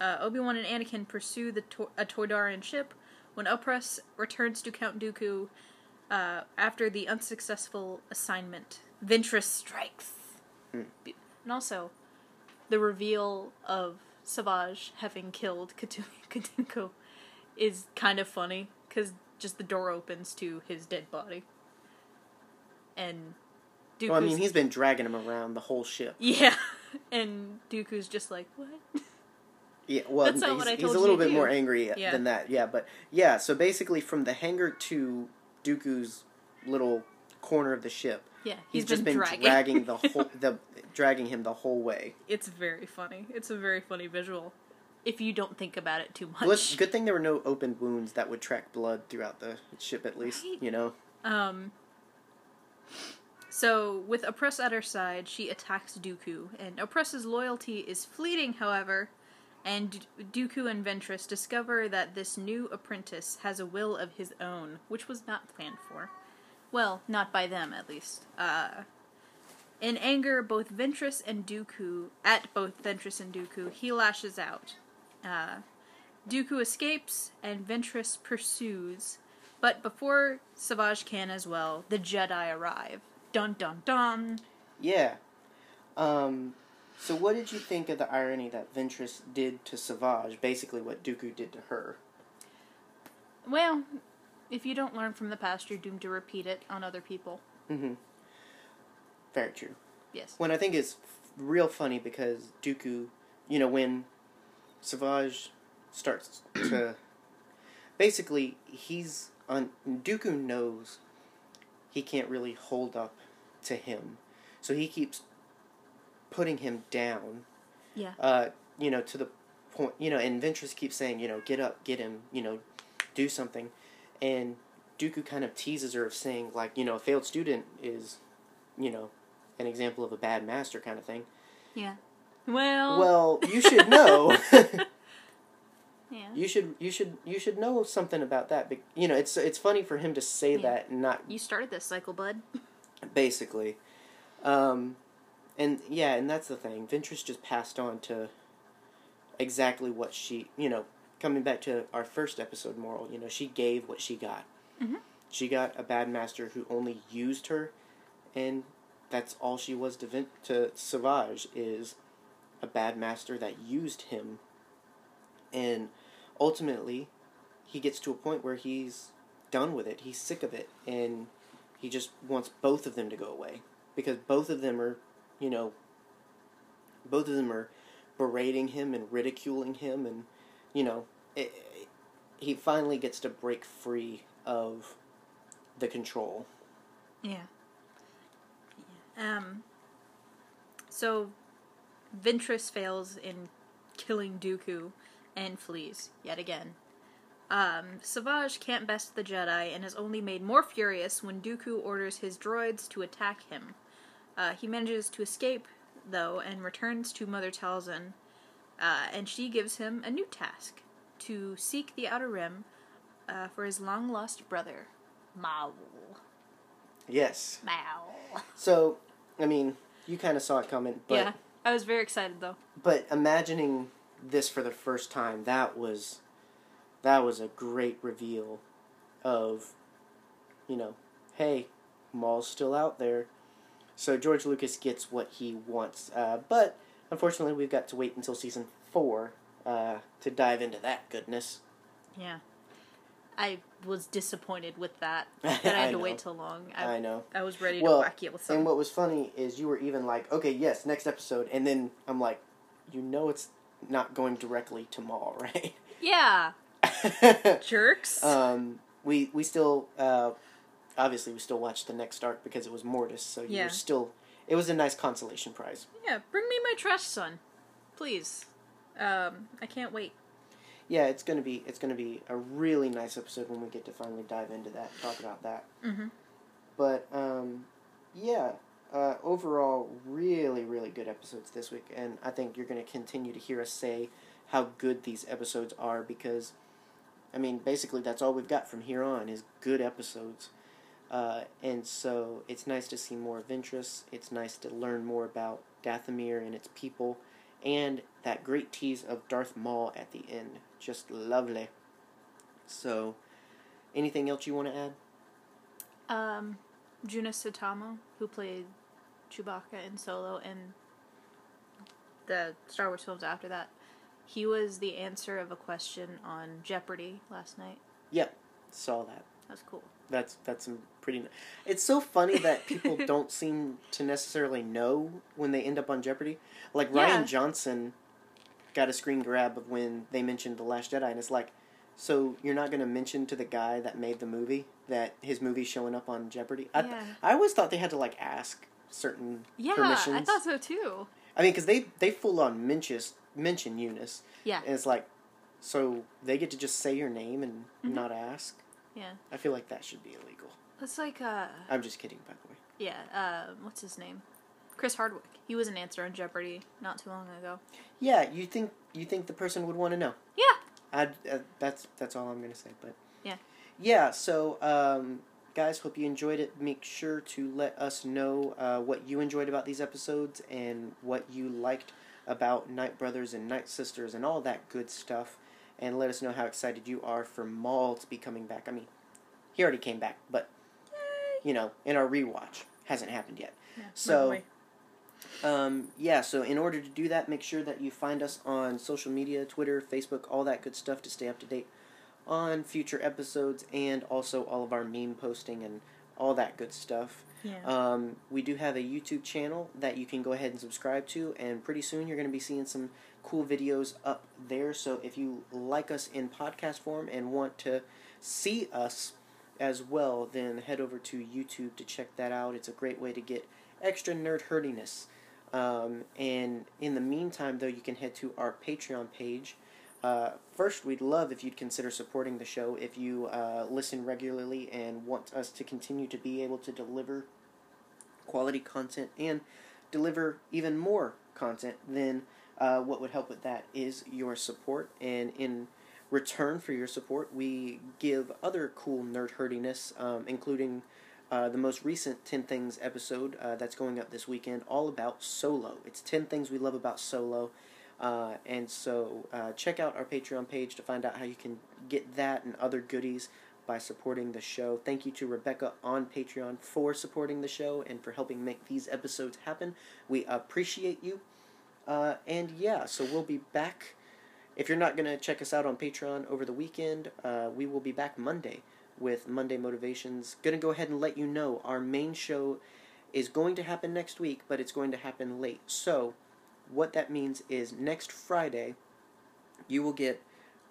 Uh, Obi Wan and Anakin pursue the to- a Toydarian ship when Opress returns to Count Dooku uh, after the unsuccessful assignment. Ventress strikes. Be- And also, the reveal of Savage having killed Katunko is kind of funny because just the door opens to his dead body. And Dooku's Well, I mean, he's been dragging him around the whole ship. yeah, and Dooku's just like what? Yeah, well, he's, he's a little bit do. more angry uh, Yeah. than that. Yeah, but yeah. So basically, from the hangar to Dooku's little corner of the ship, Yeah, he's, just been dragging, the whole the dragging him the whole way. it's very funny. It's a very funny visual. if you don't think about it too much. Well, it's- good thing there were no open wounds that would track blood throughout the ship, at least. Right. You know. Um. So, with Opress at her side, she attacks Dooku, and Opress's loyalty is fleeting, however, and Dooku and Ventress discover that this new apprentice has a will of his own, which was not planned for. Well, not by them, at least. Uh, in anger, both Ventress and Dooku, at both Ventress and Dooku, he lashes out. Uh, Dooku escapes, and Ventress pursues, but before Savage can as well, the Jedi arrive. Dun dun dun! Yeah. Um. So, what did you think of the irony that Ventress did to Savage? Basically, what Dooku did to her. Well, if you don't learn from the past, you're doomed to repeat it on other people. Mm-hmm. Very true. Yes. When I think it's real funny because Dooku, you know, when Savage starts to basically he's on Dooku knows he can't really hold up to him, so he keeps putting him down. Yeah. Uh, you know, to the point, you know, and Ventress keeps saying, you know, get up, get him, you know, do something, and Dooku kind of teases her of saying like, you know, a failed student is, you know, an example of a bad master kind of thing. Yeah. Well. Well, you should know. Yeah. you should you should you should know something about that. But you know, it's it's funny for him to say Yeah. that and not You started this cycle, bud. basically. Um, and yeah, and that's the thing. Ventress just passed on to exactly what she, you know, coming back to our first episode moral, you know, she gave what she got. Mhm. She got a bad master who only used her, and that's all she was to, Vin- to Savage is a bad master that used him. And ultimately, he gets to a point where he's done with it. He's sick of it, and he just wants both of them to go away because both of them are, you know, both of them are berating him and ridiculing him, and you know, it, he finally gets to break free of the control. Yeah. Um. So, Ventress fails in killing Dooku and flees yet again. Um, Savage can't best the Jedi and is only made more furious when Dooku orders his droids to attack him. Uh, he manages to escape, though, and returns to Mother Talzin, uh, and she gives him a new task to seek the Outer Rim uh, for his long lost brother, Maul. Yes. Maul. So, I mean, you kind of saw it coming, but yeah, I was very excited though. but imagining this for the first time, that was that was a great reveal of you know, hey, Maul's still out there. So George Lucas gets what he wants, uh, but unfortunately, we've got to wait until season four uh, to dive into that goodness. Yeah. I was disappointed with that. That I I had to wait so long. I, I know. I was ready Well, to whack you with some. And what was funny is you were even like, okay, yes, next episode, and then I'm like, you know, it's not going directly to Maul, right? yeah, jerks. um, we we still uh, obviously we still watched the next arc because it was Mortis, so you Yeah. were still. It was a nice consolation prize. yeah, bring me my trash son, please. Um, I can't wait. Yeah, it's gonna be it's gonna be a really nice episode when we get to finally dive into that, talk about that. Mm-hmm. But um, yeah, uh, overall, really, really good episodes this week, and I think you're going to continue to hear us say how good these episodes are because, I mean, basically that's all we've got from here on is good episodes, uh, and so it's nice to see more of interest. It's nice to learn more about Dathomir and its people, and that great tease of Darth Maul at the end, just lovely. So, anything else you want to add? Um, Joonas Suotamo, who played Chewbacca in Solo and the Star Wars films after that, he was the answer of a question on Jeopardy last night. Yep, saw that. That's cool. That's that's pretty. It's so funny that people don't seem to necessarily know when they end up on Jeopardy. Like Yeah. Rian Johnson got a screen grab of when they mentioned the Last Jedi, and it's like, so you're not going to mention to the guy that made the movie that his movie's showing up on Jeopardy? I th- Yeah. I always thought they had to like ask certain Yeah, permissions. I thought so too. I mean, because they they full on mention mention Eunice, Yeah. and it's like, so they get to just say your name and Mhm. not ask. Yeah. I feel like that should be illegal. It's like uh I'm just kidding, by the way. yeah, uh what's his name? Chris Hardwick. He was an answer on Jeopardy not too long ago. Yeah, you think you think the person would want to know? Yeah. I uh, that's that's all I'm gonna say. But Yeah. yeah. So um, guys, hope you enjoyed it. Make sure to let us know uh, what you enjoyed about these episodes and what you liked about Night Brothers and Night Sisters and all that good stuff. And let us know how excited you are for Maul to be coming back. I mean, he already came back, but you know, in our rewatch, hasn't happened yet. Yeah, So- Um, yeah, so in order to do that, make sure that you find us on social media Twitter, Facebook, all that good stuff to stay up to date on future episodes and also all of our meme posting and all that good stuff. yeah. Um, we do have a YouTube channel that you can go ahead and subscribe to, and pretty soon you're going to be seeing some cool videos up there. So if you like us in podcast form and want to see us as well, then head over to YouTube to check that out. It's a great way to get extra nerd herdiness. Um, and in the meantime, though, you can head to our Patreon page. Uh, first, we'd love if you'd consider supporting the show if you uh, listen regularly and want us to continue to be able to deliver quality content and deliver even more content, then uh, what would help with that is your support. And in return for your support, we give other cool nerd herdiness, um, including uh, the most recent 10 Things episode uh, that's going up this weekend, all about Solo. It's 10 Things We Love About Solo. Uh, and so uh, check out our Patreon page to find out how you can get that and other goodies by supporting the show. Thank you to Rebecca on Patreon for supporting the show and for helping make these episodes happen. We appreciate you. Uh, and yeah, so we'll be back. If you're not going to check us out on Patreon over the weekend, uh, we will be back Monday with Monday Motivations. Going to go ahead and let you know our main show is going to happen next week, but it's going to happen late. So, what that means is next Friday, you will get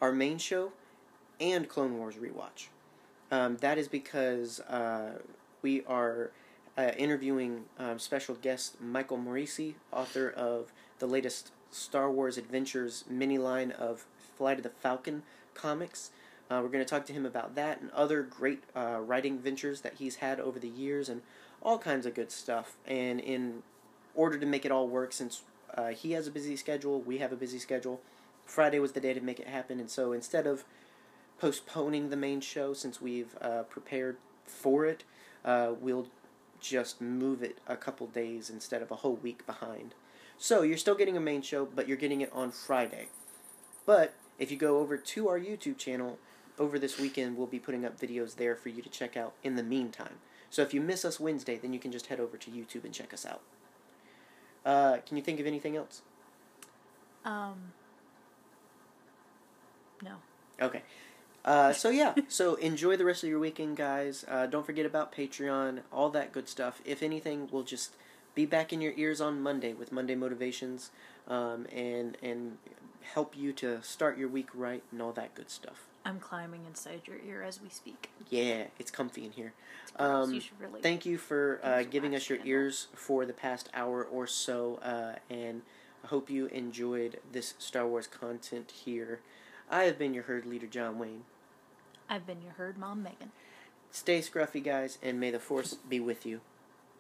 our main show and Clone Wars rewatch. Um, that is because uh, we are uh, interviewing um, special guest Michael Moreci, author of the latest Star Wars Adventures mini line of Flight of the Falcon comics. Uh, we're going to talk to him about that and other great uh, writing ventures that he's had over the years and all kinds of good stuff. And in order to make it all work, since uh, he has a busy schedule, we have a busy schedule, Friday was the day to make it happen. And so instead of postponing the main show, since we've uh, prepared for it, uh, we'll just move it a couple days instead of a whole week behind. So you're still getting a main show, but you're getting it on Friday. But if you go over to our YouTube channel over this weekend, we'll be putting up videos there for you to check out in the meantime. So if you miss us Wednesday, then you can just head over to YouTube and check us out. Uh, can you think of anything else? Um. No. Okay. Uh, so yeah, so enjoy the rest of your weekend, guys. Uh, don't forget about Patreon, all that good stuff. If anything, we'll just be back in your ears on Monday with Monday motivations, um, and and help you to start your week right and all that good stuff. I'm climbing inside your ear as we speak. Yeah, it's comfy in here. Um, you should really. Thank you for uh, giving us your ears for the past hour or so, uh, and I hope you enjoyed this Star Wars content here. I have been your herd leader, John Wayne. I've been your herd mom, Megan. Stay scruffy, guys, and may the Force be with you.